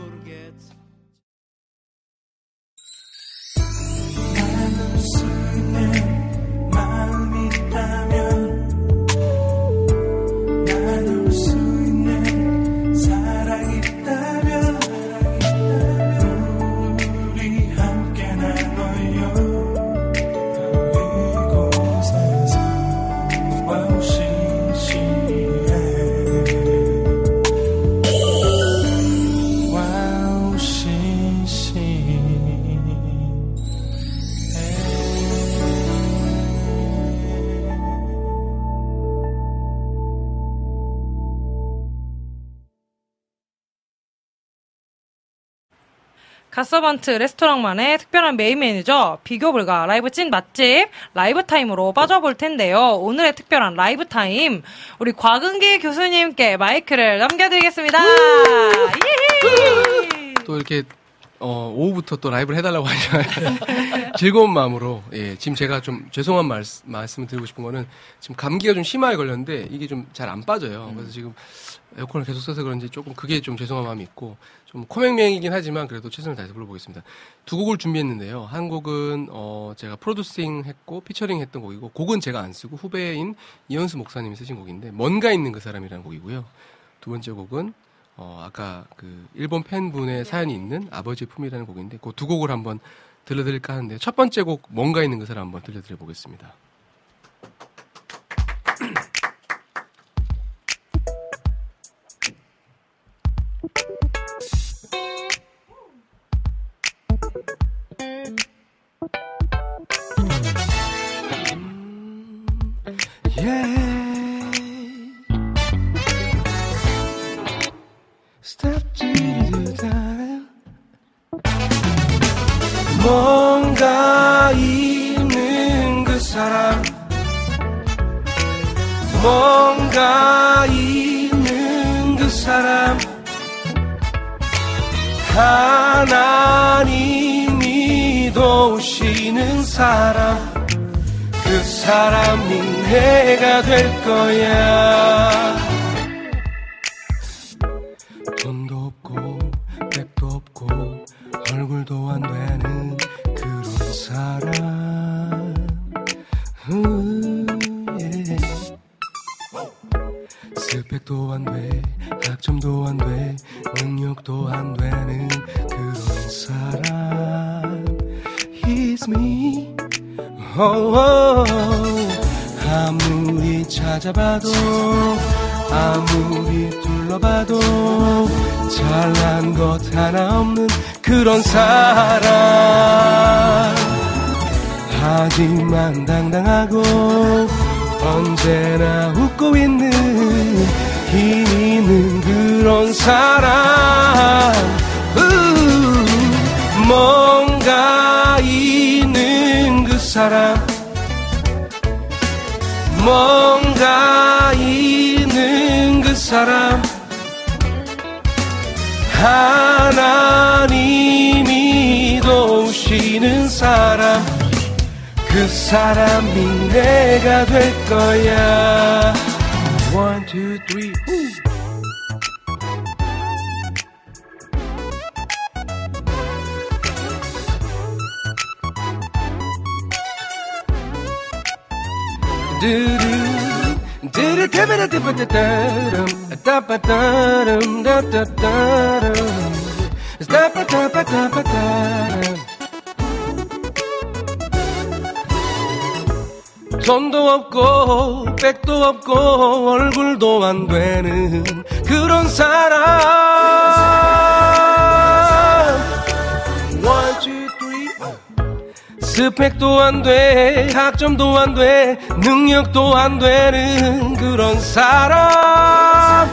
갓서번트 레스토랑만의 특별한 메인 메뉴죠. 비교 불가 라이브 찐 맛집 라이브 타임으로 빠져볼 텐데요. 오늘의 특별한 라이브 타임 우리 곽은기 교수님께 마이크를 넘겨드리겠습니다. 또 이렇게 어, 오후부터 또 라이브를 해달라고 하시면 즐거운 마음으로 예 지금 제가 좀 죄송한 말, 말씀을 드리고 싶은 거는 지금 감기가 좀 심하게 걸렸는데 이게 좀 잘 안 빠져요. 그래서 지금 에어컨을 계속 써서 그런지 조금 그게 좀 죄송한 마음이 있고 좀 코맹맹이긴 하지만 그래도 최선을 다해서 불러보겠습니다. 두 곡을 준비했는데요. 한 곡은 어 제가 프로듀싱 했고 피처링 했던 곡이고 곡은 제가 안 쓰고 후배인 이현수 목사님이 쓰신 곡인데 뭔가 있는 그 사람이라는 곡이고요. 두 번째 곡은 어, 아까 그 일본 팬분의 사연이 있는 아버지의 품이라는 곡인데 그 두 곡을 한번 들려드릴까 하는데 첫 번째 곡 뭔가 있는 그 사람 한번 들려드려 보겠습니다. 학점도 안 돼, 능력도 안 되는 그런 사람.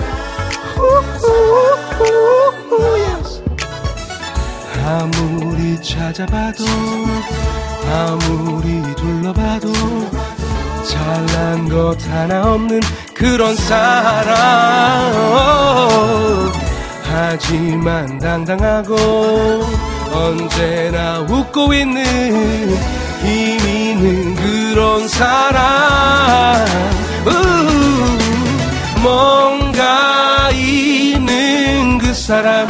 아무리 찾아봐도, 아무리 둘러봐도, 잘난 것 하나 없는 그런 사람. 하지만 당당하고 언제나 웃고 있는 힘 있는 그런 사람 우, 뭔가 있는 그 사람.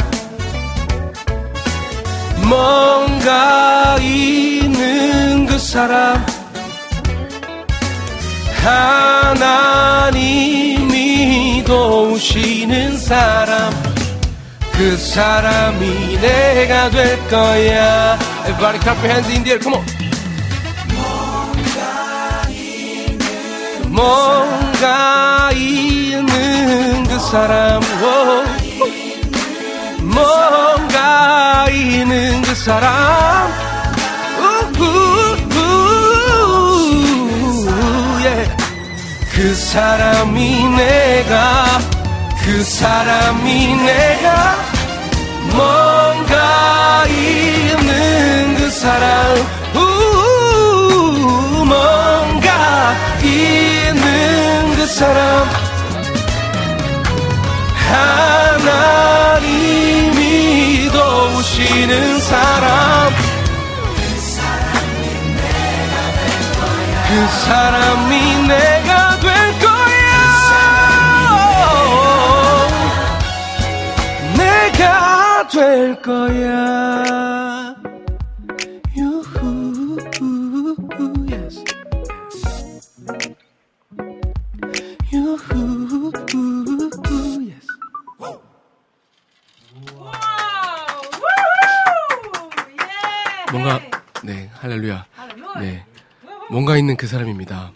뭔가 있는 그 사람. 하나님이 도우시는 사람. 그 사람이 내가 될 거야. Everybody clap your hands in the air. Come on 뭔가 있는 그 사람 오. 뭔가 있는 그 사람 yeah. 그 사람이 내가 그 사람이 내가 뭔가 있는 그 사람 사람 하나님이 도우시는 사람. 그 사람이 내가 될 거야. 내가 될 거야 뭔가 있는 그 사람입니다.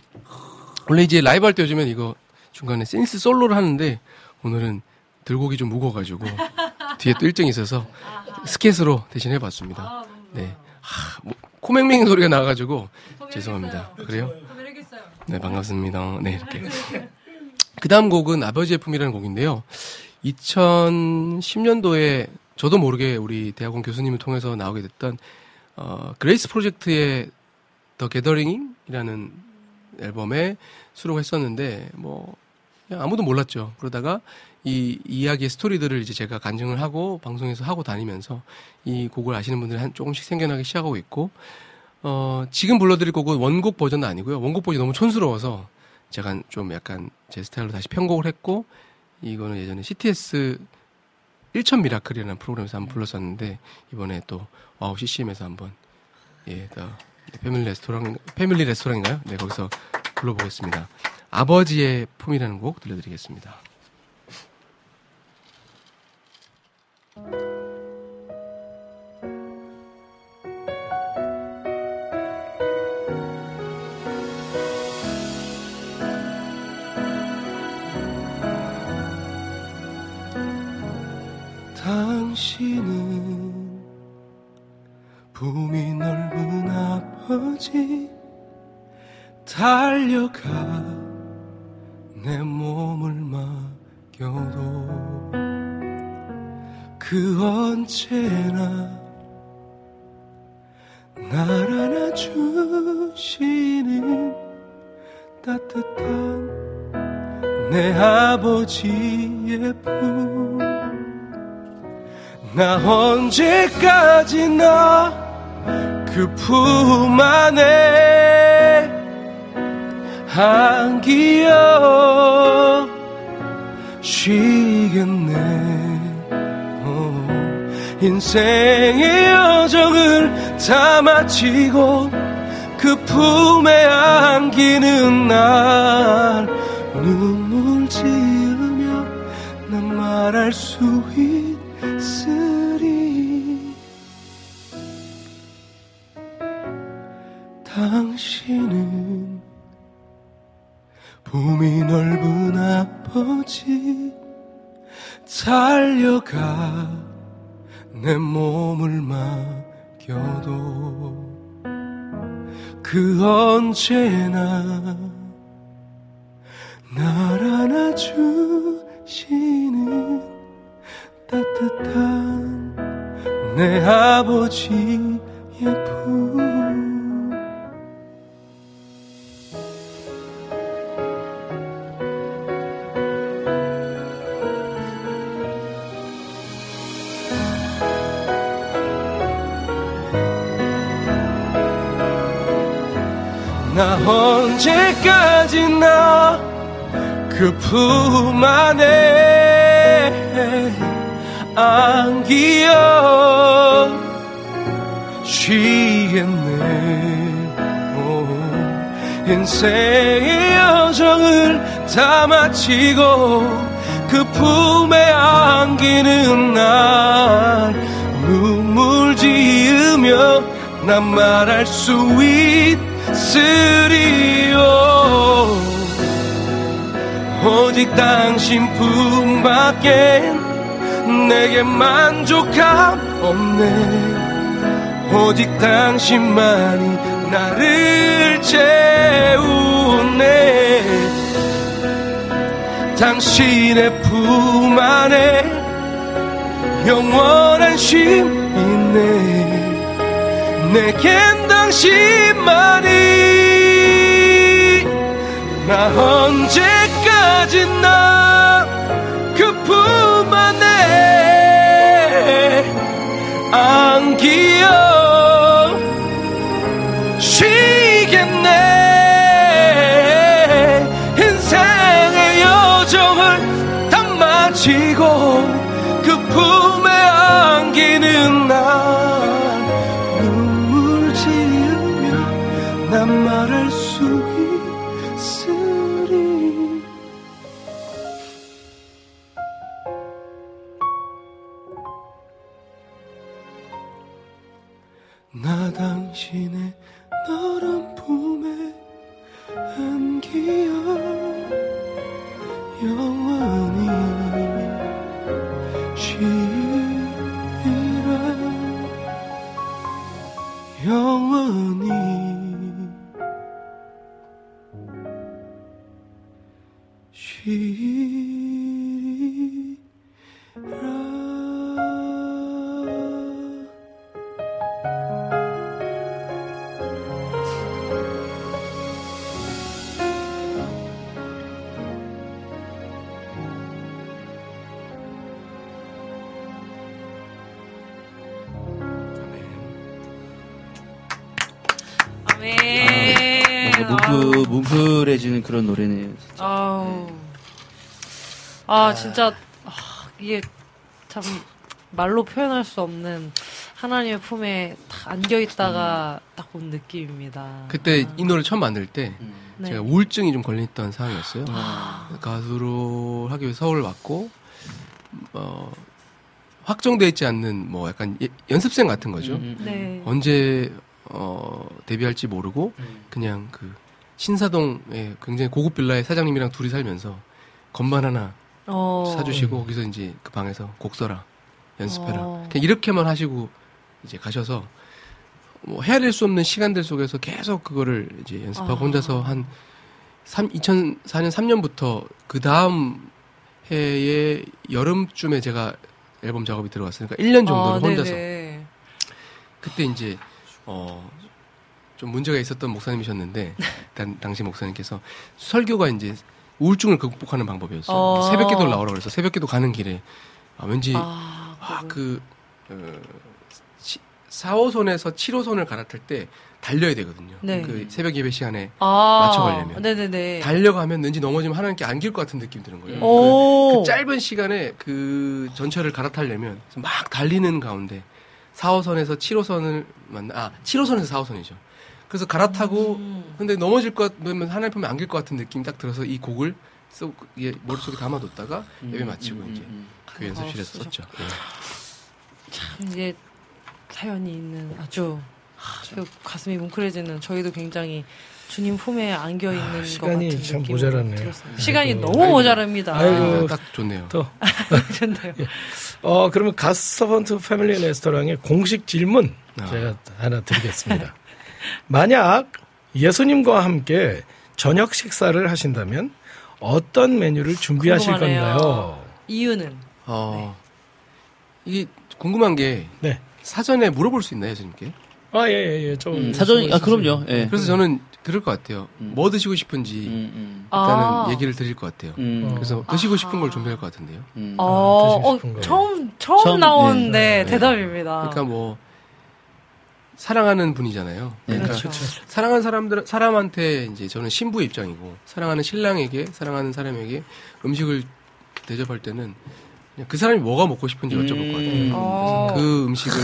원래 이제 라이브 할 때 요즘엔 이거 중간에 센스 솔로를 하는데 오늘은 들곡이 좀 무거워가지고 뒤에 또 일정이 있어서 스케스로 대신 해봤습니다. 네. 하, 뭐, 코맹맹이 소리가 나가지고 죄송합니다. 그래요? 네 반갑습니다. 네 이렇게. 그 다음 곡은 아버지의 품이라는 곡인데요. 2010년도에 저도 모르게 우리 대학원 교수님을 통해서 나오게 됐던 어, Grace Project의 The Gathering이라는 앨범에 수록했었는데 뭐 아무도 몰랐죠. 그러다가 이 이야기의 스토리들을 이제 제가 간증을 하고 방송에서 하고 다니면서 이 곡을 아시는 분들이 한 조금씩 생겨나기 시작하고 있고 어, 지금 불러드릴 곡은 원곡 버전은 아니고요. 원곡 버전이 너무 촌스러워서 제가 좀 약간 제 스타일로 다시 편곡을 했고 이거는 예전에 CTS 1천 Miracle이라는 프로그램에서 한번 불렀었는데 이번에 또 와우 CCM에서 한번 예, the 패밀리 레스토랑 패밀리 레스토랑인가요? 네 거기서 불러보겠습니다. 아버지의 품이라는 곡 들려드리겠습니다. 당신은 붐이 넓은 앞 버지 달려가 내 몸을 맡겨도 그 언제나 날 안아주시는 따뜻한 내 아버지의 품. 나 언제까지나 그 품 안에 안기어 쉬겠네. 어, 인생의 여정을 다 마치고 그 품에 안기는 날 눈물 지으며 난 말할 수 있 당신은 봄이 넓은 아버지 달려가 내 몸을 맡겨도 그 언제나 날 안아주시는 따뜻한 내 아버지 나 언제까지나 그 품 안에 안기어 쉬겠네 오, 인생의 여정을 다 마치고 그 품에 안기는 날 눈물 지으며 난 말할 수 있 으리요. 오직 당신 품밖엔 내게 만족함 없네. 오직 당신만이 나를 채우네. 당신의 품 안에 영원한 쉼 있네. 내겐 당신만이 나 언제까지나 그 품 안에 안기 아, 진짜, 아, 이게 참 말로 표현할 수 없는 하나님의 품에 딱 안겨 있다가 딱 온 느낌입니다. 그때 이 노래 처음 만들 때 네. 제가 우울증이 좀 걸렸던 상황이었어요. 아. 가수로 하기 위해 서울 왔고 어, 확정돼 있지 않는 뭐 약간 예- 연습생 같은 거죠. 음, 음. 네. 언제 어, 데뷔할지 모르고 그냥 그 신사동에 굉장히 고급 빌라에 사장님이랑 둘이 살면서 건반 하나 어. 사주시고 거기서 이제 그 방에서 곡 써라 연습해라 어. 그냥 이렇게만 하시고 이제 가셔서 뭐 헤아릴 수 없는 시간들 속에서 계속 그거를 이제 연습하고 아. 혼자서 한 3, 2004년 3년부터 그 다음 해의 여름쯤에 제가 앨범 작업이 들어갔으니까 1년 정도를 아, 혼자서 네네. 그때 이제 어. 좀 문제가 있었던 목사님이셨는데 단, 당시 목사님께서 설교가 이제 우울증을 극복하는 방법이었어요. 어. 새벽 기도를 나오라 그래서 새벽 기도 가는 길에 아, 왠지 아, 아. 그, 어, 4호선에서 7호선을 갈아탈 때 달려야 되거든요. 네. 그 새벽 예배 시간에 아, 맞춰가려면. 네네네. 달려가면 왠지 넘어지면 하나님께 안길 것 같은 느낌 드는 거예요. 그, 오. 그 짧은 시간에 그 전철을 갈아타려면 막 달리는 가운데 4호선에서 7호선을 만나, 아, 7호선에서 4호선이죠. 그래서 갈아타고, 음. 근데 넘어질 것 같으면 하나님 보면 안길 것 같은 느낌이 딱 들어서 이 곡을 쏙, 이게 머릿속에 담아뒀다가 예배 마치고 음, 이제 음, 그 연습실에 아, 썼죠. 예. 이제 사연이 있는 아주 그 가슴이 뭉클해지는 저희도 굉장히 주님 품에 안겨 있는 것 아, 시간이 참 느낌이 모자랐네요. 들었습니다. 시간이 아이고. 너무 모자랍니다. 아이고. 아, 딱 좋네요. 또 좋네요. 어, 그러면 가스서번트 패밀리 레스토랑의 공식 질문 아. 제가 하나 드리겠습니다. 만약 예수님과 함께 저녁 식사를 하신다면 어떤 메뉴를 준비하실 궁금하네요. 건가요? 이유는 어, 이게 궁금한 게 네. 사전에 물어볼 수 있나요, 예수님께? 아, 예, 예, 예. 좀. 음, 사전이 아 그럼요. 예. 그래서 저는 그럴 것 같아요. 음. 뭐 드시고 싶은지 음, 음, 일단은 아. 얘기를 드릴 것 같아요. 음, 어. 그래서 드시고 싶은. 걸 준비할 것 같은데요. 음. 어, 드시고 어, 싶은 거. 처음 처음, 처음, 나온 네, 네, 대답입니다. 그러니까 뭐 사랑하는 분이잖아요. 네, 그러니까 그렇죠. 사랑하는 사람들 사람한테 이제 저는 신부의 입장이고 사랑하는 신랑에게 사랑하는 사람에게 음식을 대접할 때는 그냥 그 사람이 뭐가 먹고 싶은지 여쭤볼 것 같아요. 음. 어. 그래서 그 음식을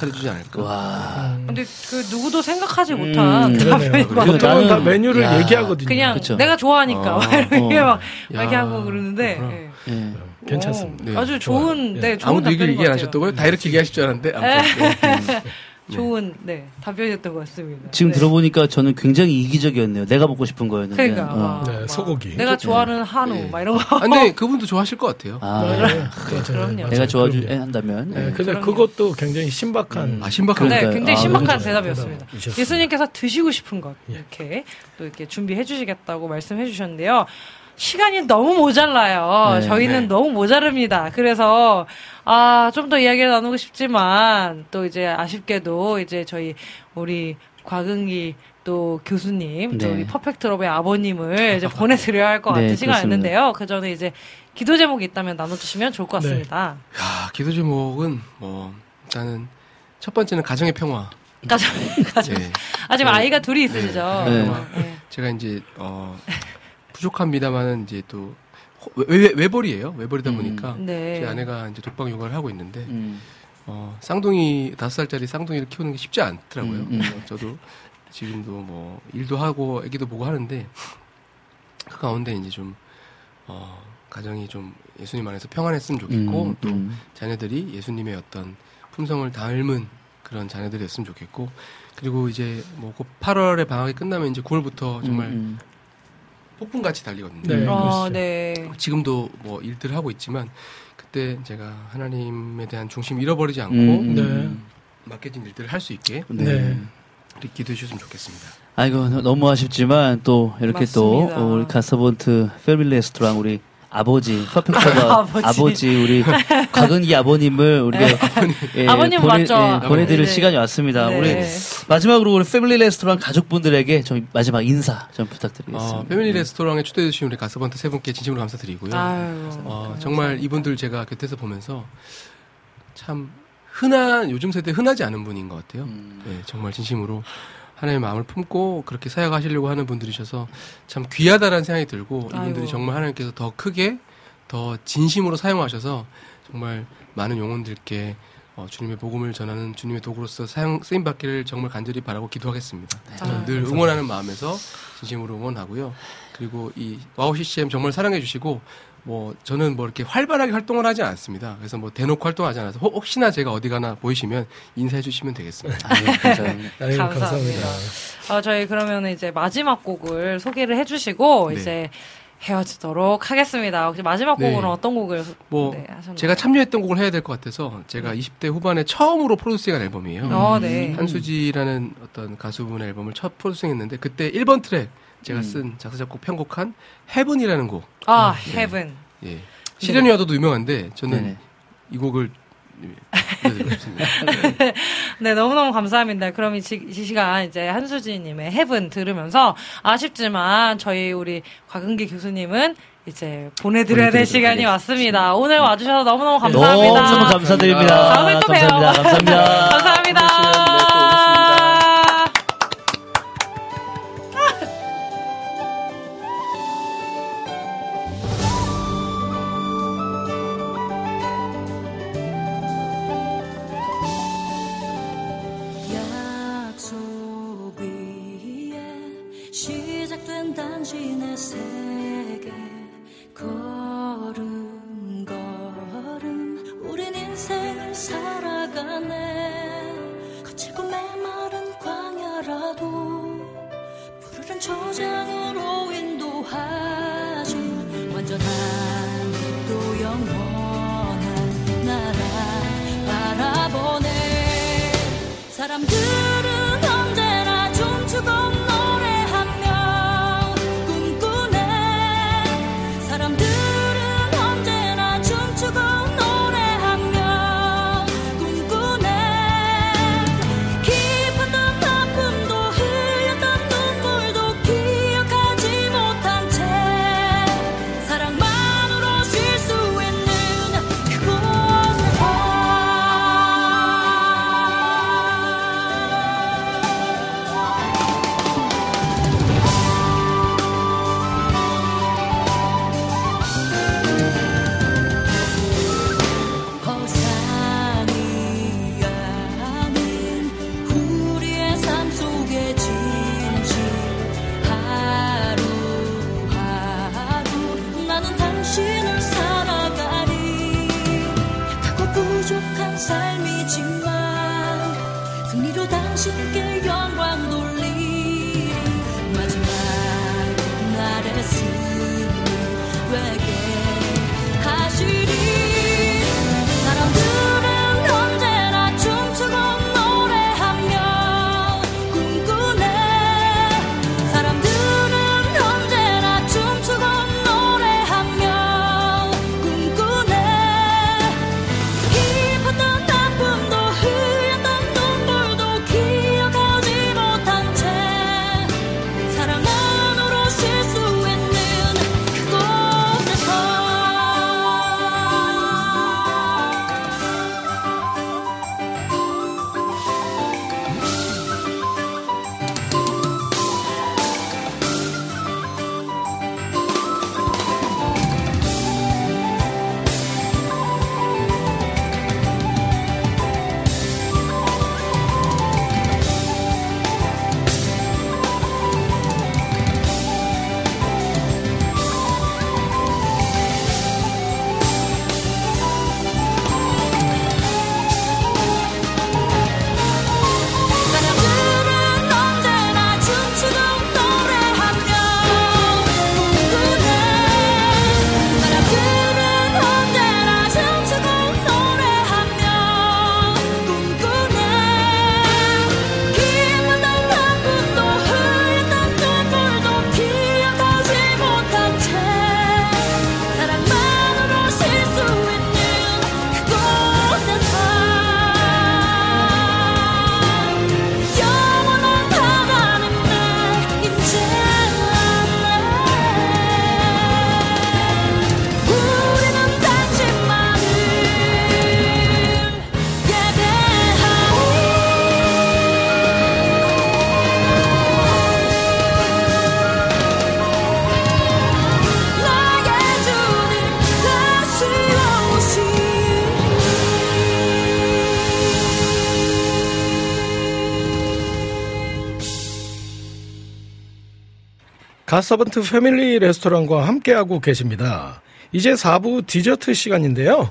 차려주지 않을까. 와. 근데 그 누구도 생각하지 음, 못한. 같아요. 보통은 다 메뉴를 야. 얘기하거든요. 그냥 그쵸. 내가 좋아하니까 어. 막 이렇게 어. 막 야, 이렇게 하고 그러는데. 예. 예. 괜찮습니다. 오, 네, 아주. 좋은 예. 네 좋은 아무도 얘기를 답변인 얘기 것안 같아요. 하셨다고요? 다 이렇게 얘기하실 줄 알았는데 아무튼 네. 좋은 네 답변이었던 것 같습니다. 지금 네. 들어보니까 저는 굉장히 이기적이었네요. 내가 먹고 싶은 거였는데. 그러니까 어. 막, 네, 막 소고기. 내가 좋아하는 한우 예. 막 이런 거. 아, 근데 그분도 좋아하실 것 같아요. 아, 네, 그럼요. 내가 좋아주. 한다면. 네, 예. 근데 그럼요. 그것도 굉장히 신박한 아 신박한 네. 굉장히 아, 신박한. 대답이었습니다. 예수님께서 드시고 싶은 것 예. 이렇게 또 이렇게 준비해 주시겠다고 말씀해 주셨는데요. 시간이 너무 모자라요. 네. 저희는 네. 너무 모자릅니다. 그래서 아, 좀 더 이야기를 나누고 싶지만 또 이제 아쉽게도 이제 저희 우리 곽은기 또 교수님, 또 네. 우리 퍼펙트러브의 아버님을 이제 보내드려야 할것 네, 같은 시간이었는데요. 그렇습니다. 그 전에 이제 기도 제목이 있다면 나눠주시면 좋을 것 네. 같습니다. 야, 기도 제목은 뭐 일단은 첫 번째는 가정의 평화. 가정, 가정. 네. 아, 지금 네. 아이가 둘이 있으시죠? 네. 네. 제가 이제 어 부족합니다만은 이제 또 호- 외, 외, 외 벌이에요. 외벌이다 음. 보니까 네. 제 아내가 이제 독방 육아를 하고 있는데 음. 어 쌍둥이 다섯 살짜리 쌍둥이를 키우는 게 쉽지 않더라고요. 음, 음. 그래서 저도 지금도 뭐 일도 하고 아기도 보고 하는데 그 가운데 이제 좀 어, 가정이 좀 예수님 안에서 평안했으면 좋겠고 음, 또 음. 자녀들이 예수님의 어떤 품성을 닮은 그런 자녀들이었으면 좋겠고 그리고 이제 뭐곧 8월에 방학이 끝나면 이제 9월부터 정말 음, 폭풍같이 달리거든요. 네. 어, 그렇죠. 네. 지금도 뭐 일들을 하고 있지만 그때 제가 하나님에 대한 중심 잃어버리지 않고 음, 네. 음. 맡겨진 일들을 할 수 있게 네. 네. 기도해 주셨으면 좋겠습니다. 아이고 너무 아쉽지만 또 이렇게 또 맞습니다. 어, 우리 가서본트 패밀리 레스토랑 우리 아버지 퍼펙터가 아버지. 아버지. 우리 곽은기 아버님을 우리가 예, 아버님 보내, 맞죠? 예, 보내드릴 네. 시간이 왔습니다. 네. 우리 마지막으로 우리 패밀리 레스토랑 가족분들에게 좀 마지막 인사 좀 부탁드리겠습니다. 어, 패밀리 레스토랑에 초대해 주신 우리 가스번트 세 분께 진심으로 감사드리고요. 아유, 어, 정말 이분들 제가 곁에서 보면서 참 흔한 요즘 세대 흔하지 않은 분인 것 같아요. 음. 네, 정말 진심으로 하나님의 마음을 품고 그렇게 사역하시려고 하는 분들이셔서 참 귀하다라는 생각이 들고 이분들이 아이고. 정말 하나님께서 더 크게 더 진심으로 사용하셔서 정말 많은 영혼들께 어, 주님의 복음을 전하는 주님의 도구로서 사용 쓰임 받기를 정말 간절히 바라고 기도하겠습니다. 저는 아, 늘 응원하는 마음에서 진심으로 응원하고요. 그리고 이 와우 CCM 정말 사랑해 주시고 뭐 저는 뭐 이렇게 활발하게 활동을 하지 않습니다. 그래서 뭐 대놓고 활동하지 않아서 혹- 혹시나 제가 어디 가나 보이시면 인사해 주시면 되겠습니다. 아, 예, 감사합니다. 아유, 감사합니다. 감사합니다. 어, 저희 그러면 이제 마지막 곡을 소개를 해주시고 네. 이제 헤어지도록 하겠습니다. 혹시 마지막 네. 곡으로 어떤 곡을 뭐 네, 하셨나요? 제가 참여했던 곡을 해야 될 것 같아서 제가 20대 후반에 처음으로 프로듀싱한 앨범이에요. 어, 네. 한수지라는 어떤 가수분의 앨범을 첫 프로듀싱했는데 그때 1번 트랙 제가 쓴 작사 작곡 편곡한 Heaven이라는 곡. 아, Heaven. 예. 시련이 와도도 유명한데 저는 네네. 이 곡을. 네, 너무너무 감사합니다. 그럼 이, 지- 이 시간 이제 한수지님의 Heaven 들으면서 아쉽지만 저희 우리 곽은기 교수님은 이제 보내드려야 될 시간이. 왔습니다. 오늘 와주셔서 너무너무 감사합니다. 너무 감사드립니다. 다음에 또 봬요. 감사합니다. 감사합니다. 감사합니다. 사람들 가서번트 패밀리 레스토랑과 함께하고 계십니다. 이제 4부 디저트 시간인데요.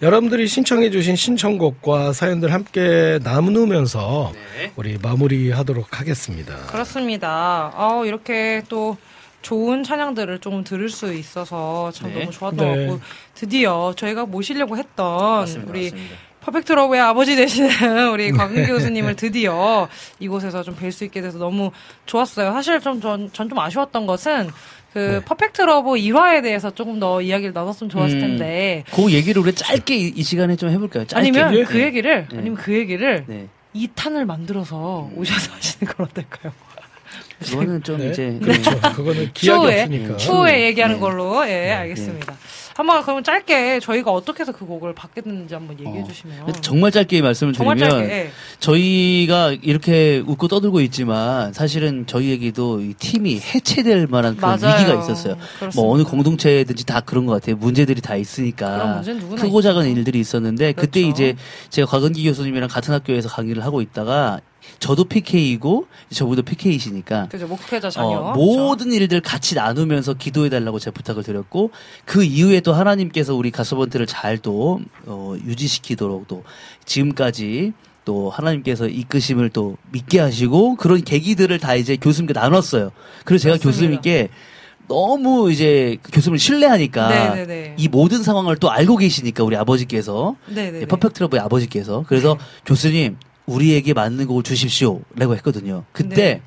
여러분들이 신청해주신 신청곡과 사연들 함께 나누면서 우리 마무리하도록 하겠습니다. 그렇습니다. 어, 이렇게 또 좋은 찬양들을 좀 들을 수 있어서 참 네. 너무 좋았던 네. 것 같고 드디어 저희가 모시려고 했던 맞습니다. 우리 맞습니다. 퍼펙트 러브의 아버지 되시는 우리 곽은기 교수님을 드디어 이곳에서 좀 뵐 수 있게 돼서 너무 좋았어요. 사실 좀 전 전 좀 아쉬웠던 것은 그 네. Perfect Love 일화에 대해서 조금 더 이야기를 나눴으면 좋았을 음. 텐데 그 얘기를 우리 짧게 이, 이 시간에 좀 해볼까요? 짧게. 아니면 예. 그 얘기를 네. 아니면 그 얘기를 네. 2탄을 만들어서 오셔서 하시는 건 어떨까요? 그거는 좀 네. 이제 그렇죠. 그거는 기약이 추후에 없으니까. 추후에 얘기하는 네. 걸로 예 알겠습니다. 한번 그러면 짧게 저희가 어떻게 해서 그 곡을 받게 됐는지 한번 얘기해 어. 주시면 정말 짧게 말씀을 정말 드리면 짧게 예. 저희가 이렇게 웃고 떠들고 있지만 사실은 저희에게도 이 팀이 해체될 만한 그런 맞아요. 위기가 있었어요. 그렇습니다. 뭐 어느 공동체든지 다 그런 것 같아요. 문제들이 다 있으니까 크고 작은. 일들이 있었는데 그때 그렇죠. 이제 제가 곽은기 교수님이랑 같은 학교에서 강의를 하고 있다가 저도 PK이고 저분도 PK이시니까 그죠 목회자 자녀 어, 모든 일들 같이 나누면서 기도해 달라고 제가 부탁을 드렸고 그 이후에 또 하나님께서 우리 가서번트를 잘또 어, 유지시키도록 또 지금까지 또 하나님께서 이끄심을 또 믿게 하시고 그런 계기들을 다 이제 교수님께 나눴어요. 그래서 제가 맞습니다. 교수님께 너무 이제 그 교수님을 신뢰하니까 네네네. 이 모든 상황을 또 알고 계시니까 우리 아버지께서 네네네. 예, 퍼펙트 러브의 아버지께서 그래서 교수님 우리에게 맞는 곡을 주십시오라고 했거든요. 그때 네.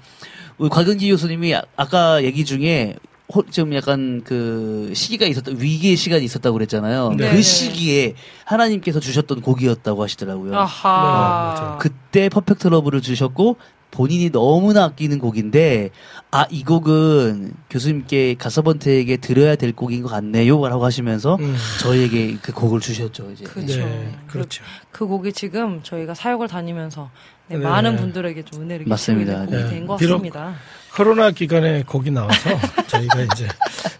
우리 곽은기 교수님이 아- 아까 얘기 중에 호- 좀 약간 그 시기가 있었다 위기의 시간이 있었다고 그랬잖아요. 네. 그 시기에 하나님께서 주셨던 곡이었다고 하시더라고요. 아하. 네. 그때 Perfect Love를 주셨고 본인이 너무나 아끼는 곡인데 아 이 곡은 교수님께 갓서번트에게 드려야 될 곡인 것 같네요라고 하시면서 음. 저희에게 그 곡을 주셨죠 이제. 그렇죠. 네, 그렇죠. 그 곡이 지금 저희가 사역을 다니면서 네, 네. 많은 분들에게 좀 은혜를 맞습니다. 곡이 네. 된것 비록 같습니다. 코로나 기간에 곡이 나와서 저희가 이제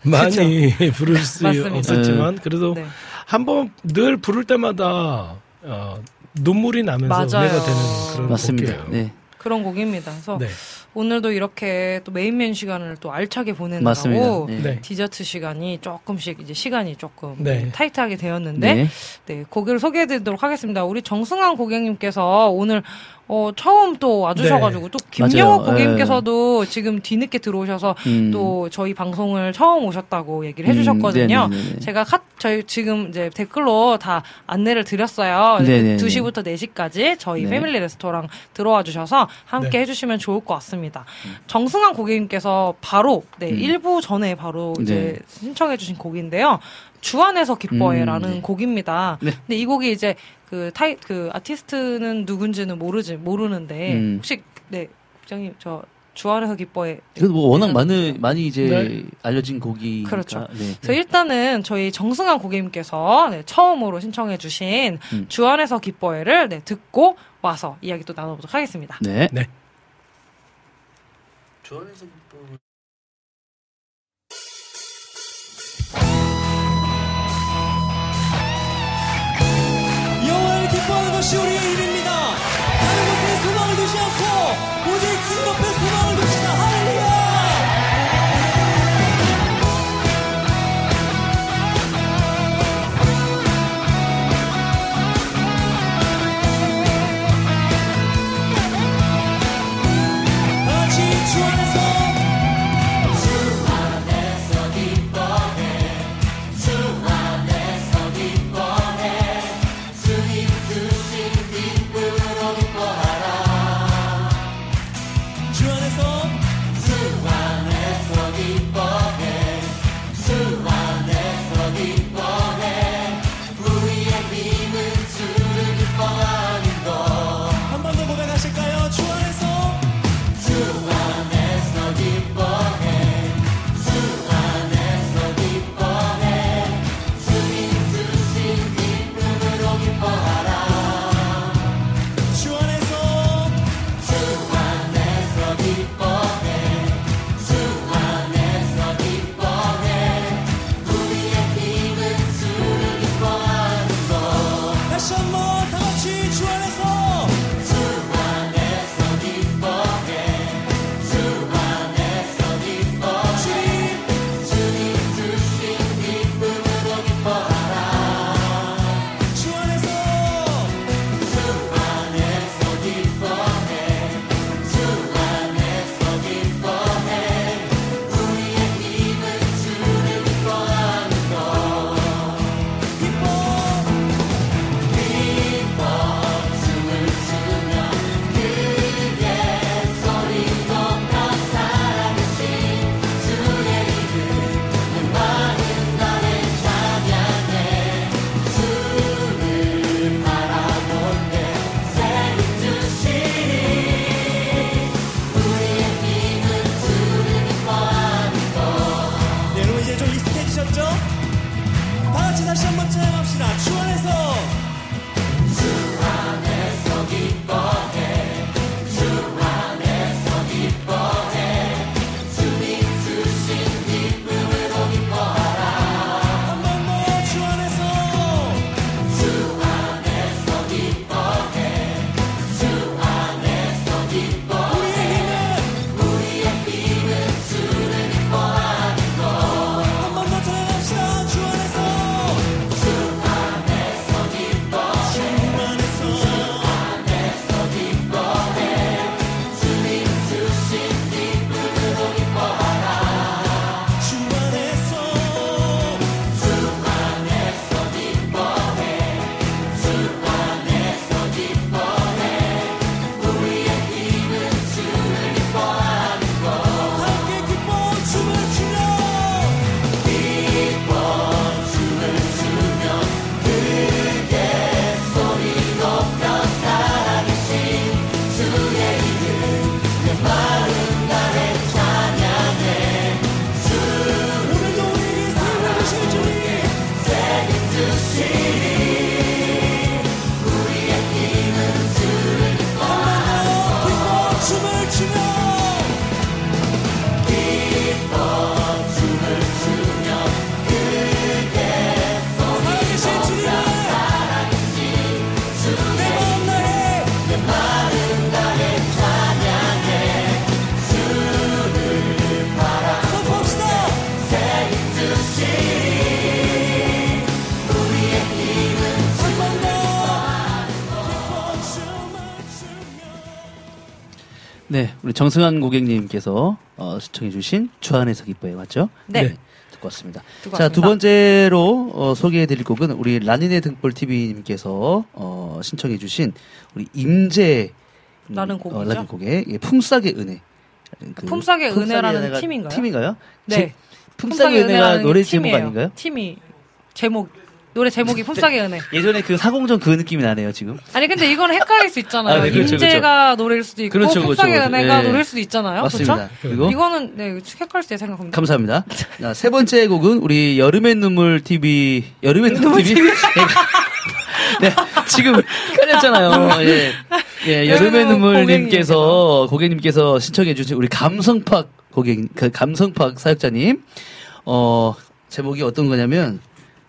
많이 부를 수 맞습니다. 없었지만 그래도 네. 한번 늘 부를 때마다 어, 눈물이 나면서 맞아요. 은혜가 되는 그런 맞습니다. 곡이에요. 네. 그런 곡입니다. 그래서 네. 오늘도 이렇게 또 메인맨 시간을 또 알차게 보내느라고 맞습니다. 네. 네. 디저트 시간이 조금씩 이제 시간이 조금 네. 타이트하게 되었는데 네. 네, 고기를 소개해드리도록 하겠습니다. 우리 정승환 고객님께서 오늘 어, 처음 또 와주셔가지고 또 김영호 맞아요. 고객님께서도 지금 뒤늦게 들어오셔서 음. 또 저희 방송을 처음 오셨다고 얘기를 해주셨거든요. 음. 제가 카, 저희 지금 이제 댓글로 다 안내를 드렸어요. 네네네. 2시부터 4시까지 저희 네. 패밀리 레스토랑 들어와 주셔서 함께 네. 해주시면 좋을 것 같습니다. 정승환 고객님께서 바로 네, 음. 1부 전에 바로 이제 네. 신청해주신 곡인데요. 주 안에서 기뻐해라는 음, 네. 곡입니다. 네. 근데 이 곡이 이제 그 타이 그 아티스트는 누군지는 모르지 모르는데 음. 혹시 네 국장님 저 주 안에서 기뻐해 그래도 뭐 워낙 많은? 많이 이제 네. 알려진 곡이니까. 그렇죠. 네. 그래서 일단은 저희 정승환 고객님께서 네, 처음으로 신청해주신 음. 주 안에서 기뻐해를 네, 듣고 와서 이야기 또 나눠보도록 하겠습니다. 네. 네. 여호와를 기뻐하는 것이 우리의 일입니다. 다른 것에 소망을 두지 않고 정승환 고객님께서 어, 시청해주신 주안에서 기뻐해 맞죠? 네. 듣고 왔습니다. 듣고 자, 두 왔습니다. 번째로 어, 소개해드릴 곡은 우리 라니네 등불 TV님께서 어, 신청해주신 우리 임재 라는 어, 곡이죠. 라는 곡의 예, 품삯의 은혜. 그 품삯의 은혜라는 은혜가 팀인가요? 팀인가요? 네. 제- 품삯의 은혜가 노래 게 제목. 아닌가요? 팀이 제목 노래 제목이 품삯의 은혜. 예전에 그 사공전 그 느낌이 나네요 지금. 아니 근데 이거는 헷갈릴 수 있잖아요. 아, 네, 그렇죠, 임재가 노래일 수도 있고 그렇죠, 그렇죠, 품삯의 그렇죠. 은혜가 예. 노래일 수도 있잖아요. 맞습니다. 그렇죠? 그리고 이거는 네 헷갈릴 때 생각합니다. 감사합니다. 자, 세 번째 곡은 우리 여름의 눈물 TV 여름의 눈물 TV. 네, 지금 헷갈렸잖아요. 예, 예, 여름의 눈물 님께서 고객님께서 신청해 주신 우리 감성팍 고객 그 감성팍 사역자님 어 제목이 어떤 거냐면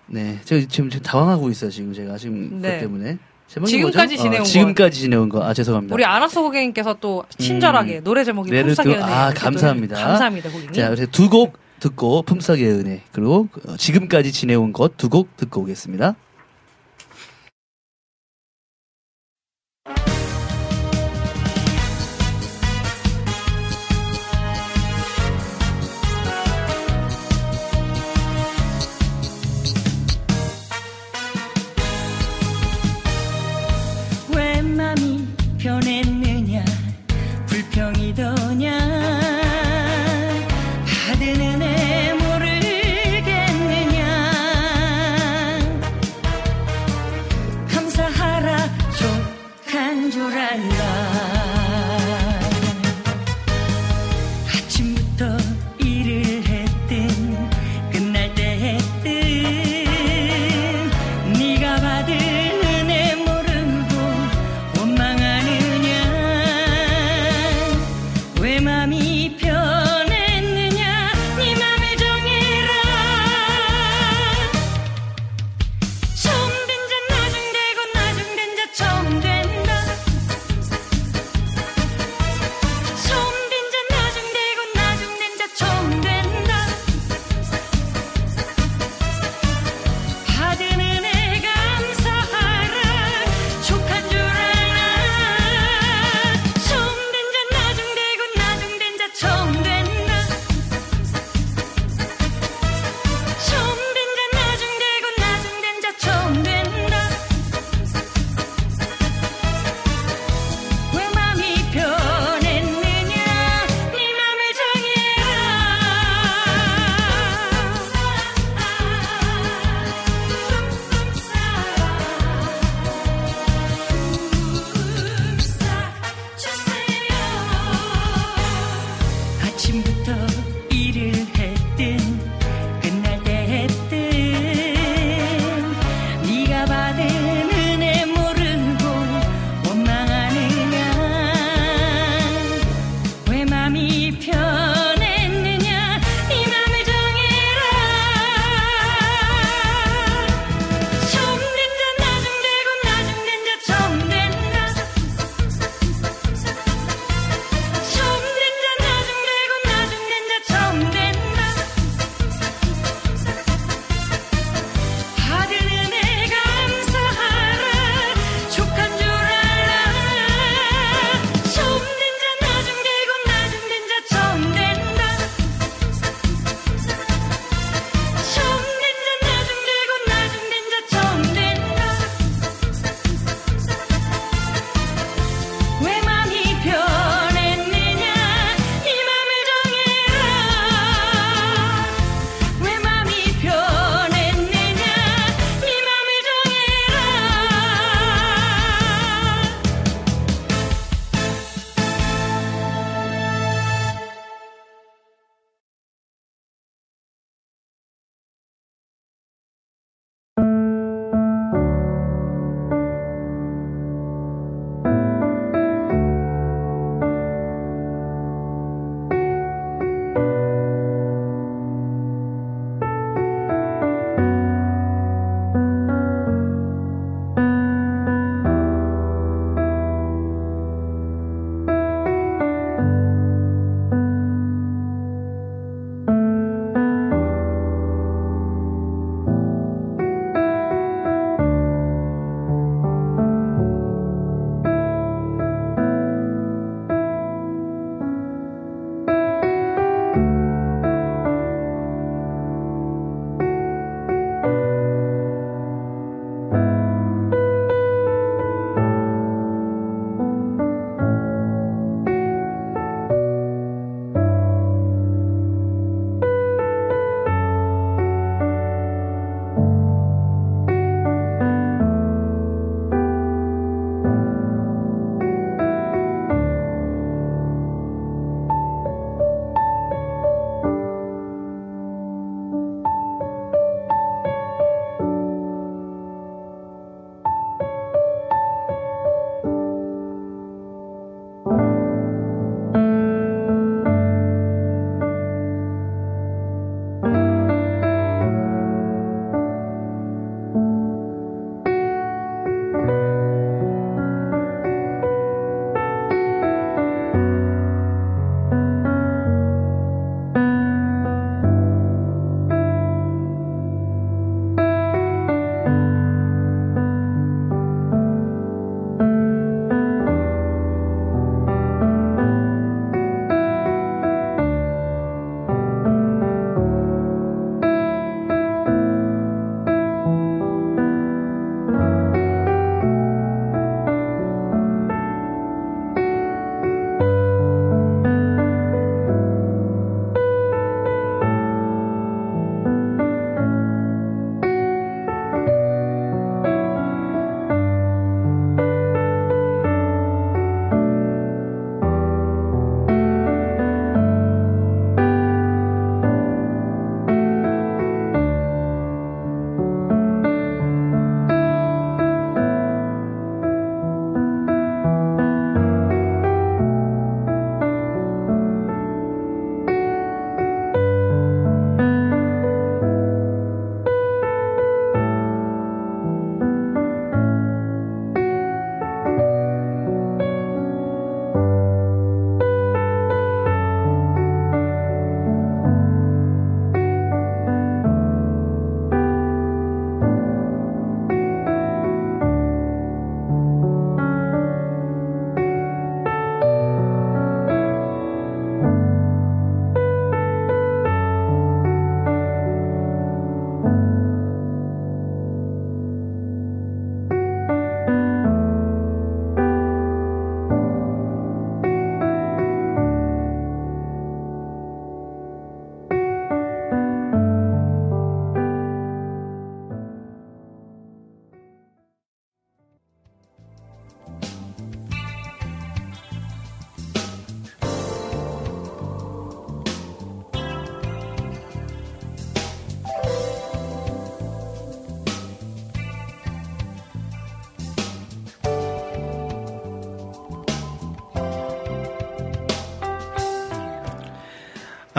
네, 저 지금 지금 당황하고 있어요. 지금 제가 지금 네. 그것 때문에 지금까지 뭐죠? 지내온 어, 거. 지금까지 지내온 거. 아 죄송합니다. 우리 아나소 고객님께서 또 친절하게 노래 제목이 네, 또- 은혜. 아, 감사합니다. 감사합니다 고객님. 자, 그래서 두 곡 듣고 품삯의 은혜 그리고 어, 지금까지 지내온 것 두 곡 듣고 오겠습니다.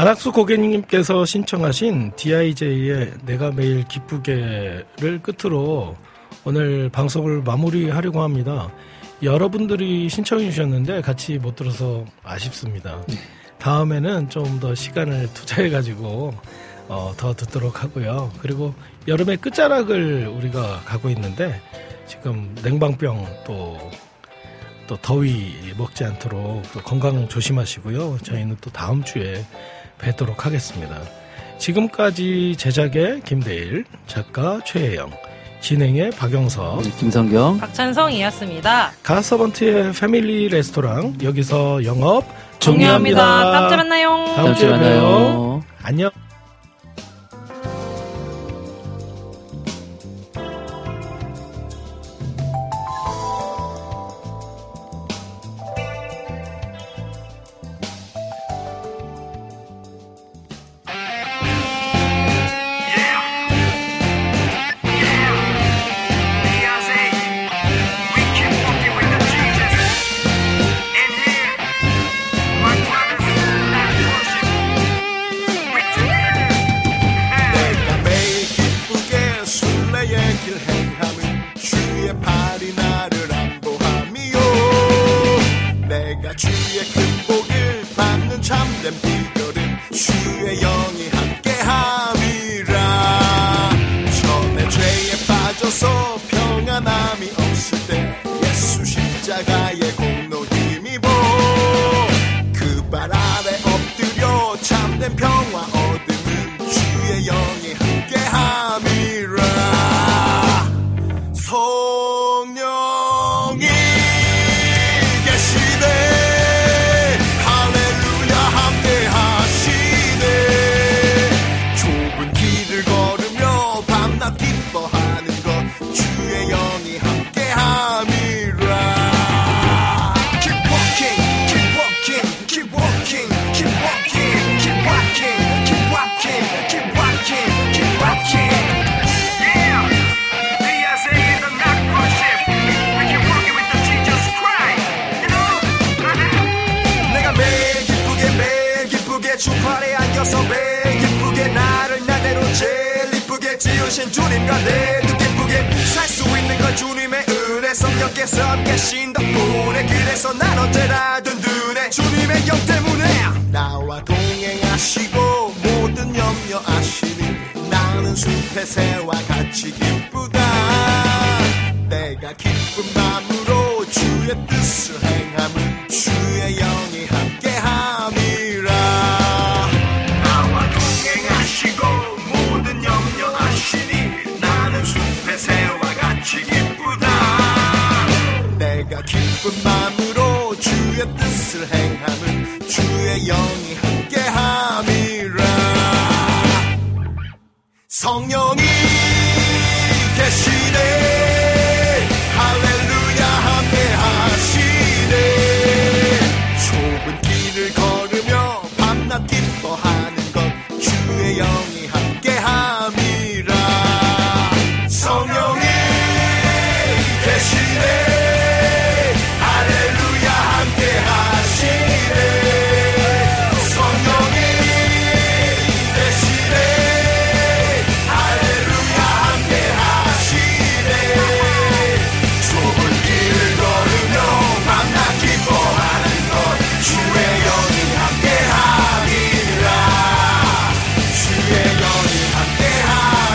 안학수 고객님께서 신청하신 DIJ의 내가 매일 기쁘게를 끝으로 오늘 방송을 마무리하려고 합니다. 여러분들이 신청해 주셨는데 같이 못 들어서 아쉽습니다. 다음에는 좀 더 시간을 투자해 가지고 어, 더 듣도록 하고요. 그리고 여름의 끝자락을 우리가 가고 있는데 지금 냉방병 또, 또 더위 먹지 않도록 또 건강 조심하시고요. 저희는 또 다음 주에 뵙도록 하겠습니다. 지금까지 제작의 김대일, 작가 최혜영, 진행의 박영석, 김성경. 박찬성이었습니다. 가서번트의 패밀리 레스토랑 여기서 영업 종료합니다. 다음 주에 만나요. 다음 주에. 만나요. 안녕.